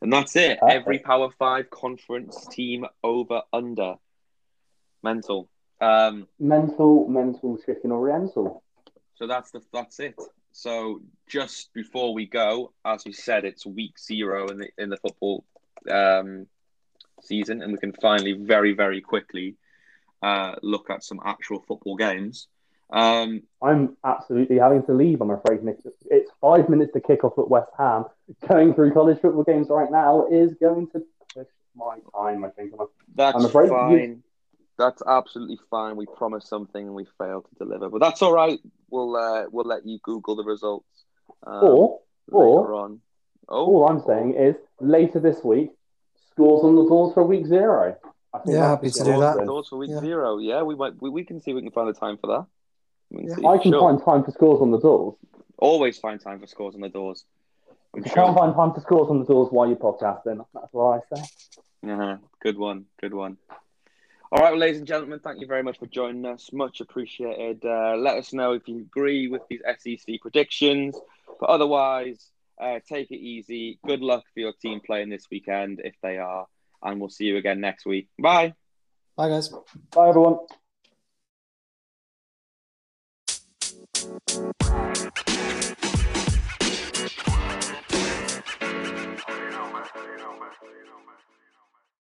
And that's it. Perfect. Every Power Five conference team over under. Mental. Um, Mental, mental, chicken oriental. so that's the that's it. So just before we go, as we said, it's week zero in the in the football um, season, and we can finally very very quickly uh, look at some actual football games. Um, I'm absolutely having to leave, I'm afraid, Nick. It's five minutes to kick off at West Ham. Going through college football games right now is going to push my time, I think. that's I'm afraid you- fine. That's absolutely fine. We promised something and we failed to deliver, but that's all right. We'll uh, we'll let you Google the results um, Or, or on. Oh, all I'm saying is later this week, scores on the doors for week zero. I think Yeah, happy to do that. Doors for week Yeah. zero. Yeah, we might. We, we can see we can find the time for that. Can Yeah. I can Sure. find time for scores on the doors. Always find time for scores on the doors. I'm If you can't find time for scores on the doors while you're podcasting, that's what I say. Uh-huh. Good one. Good one. All right, well, ladies and gentlemen, thank you very much for joining us. Much appreciated. Uh, let us know if you agree with these SEC predictions. But otherwise, uh, take it easy. Good luck for your team playing this weekend if they are. And we'll see you again next week. Bye. Bye, guys. Bye, everyone.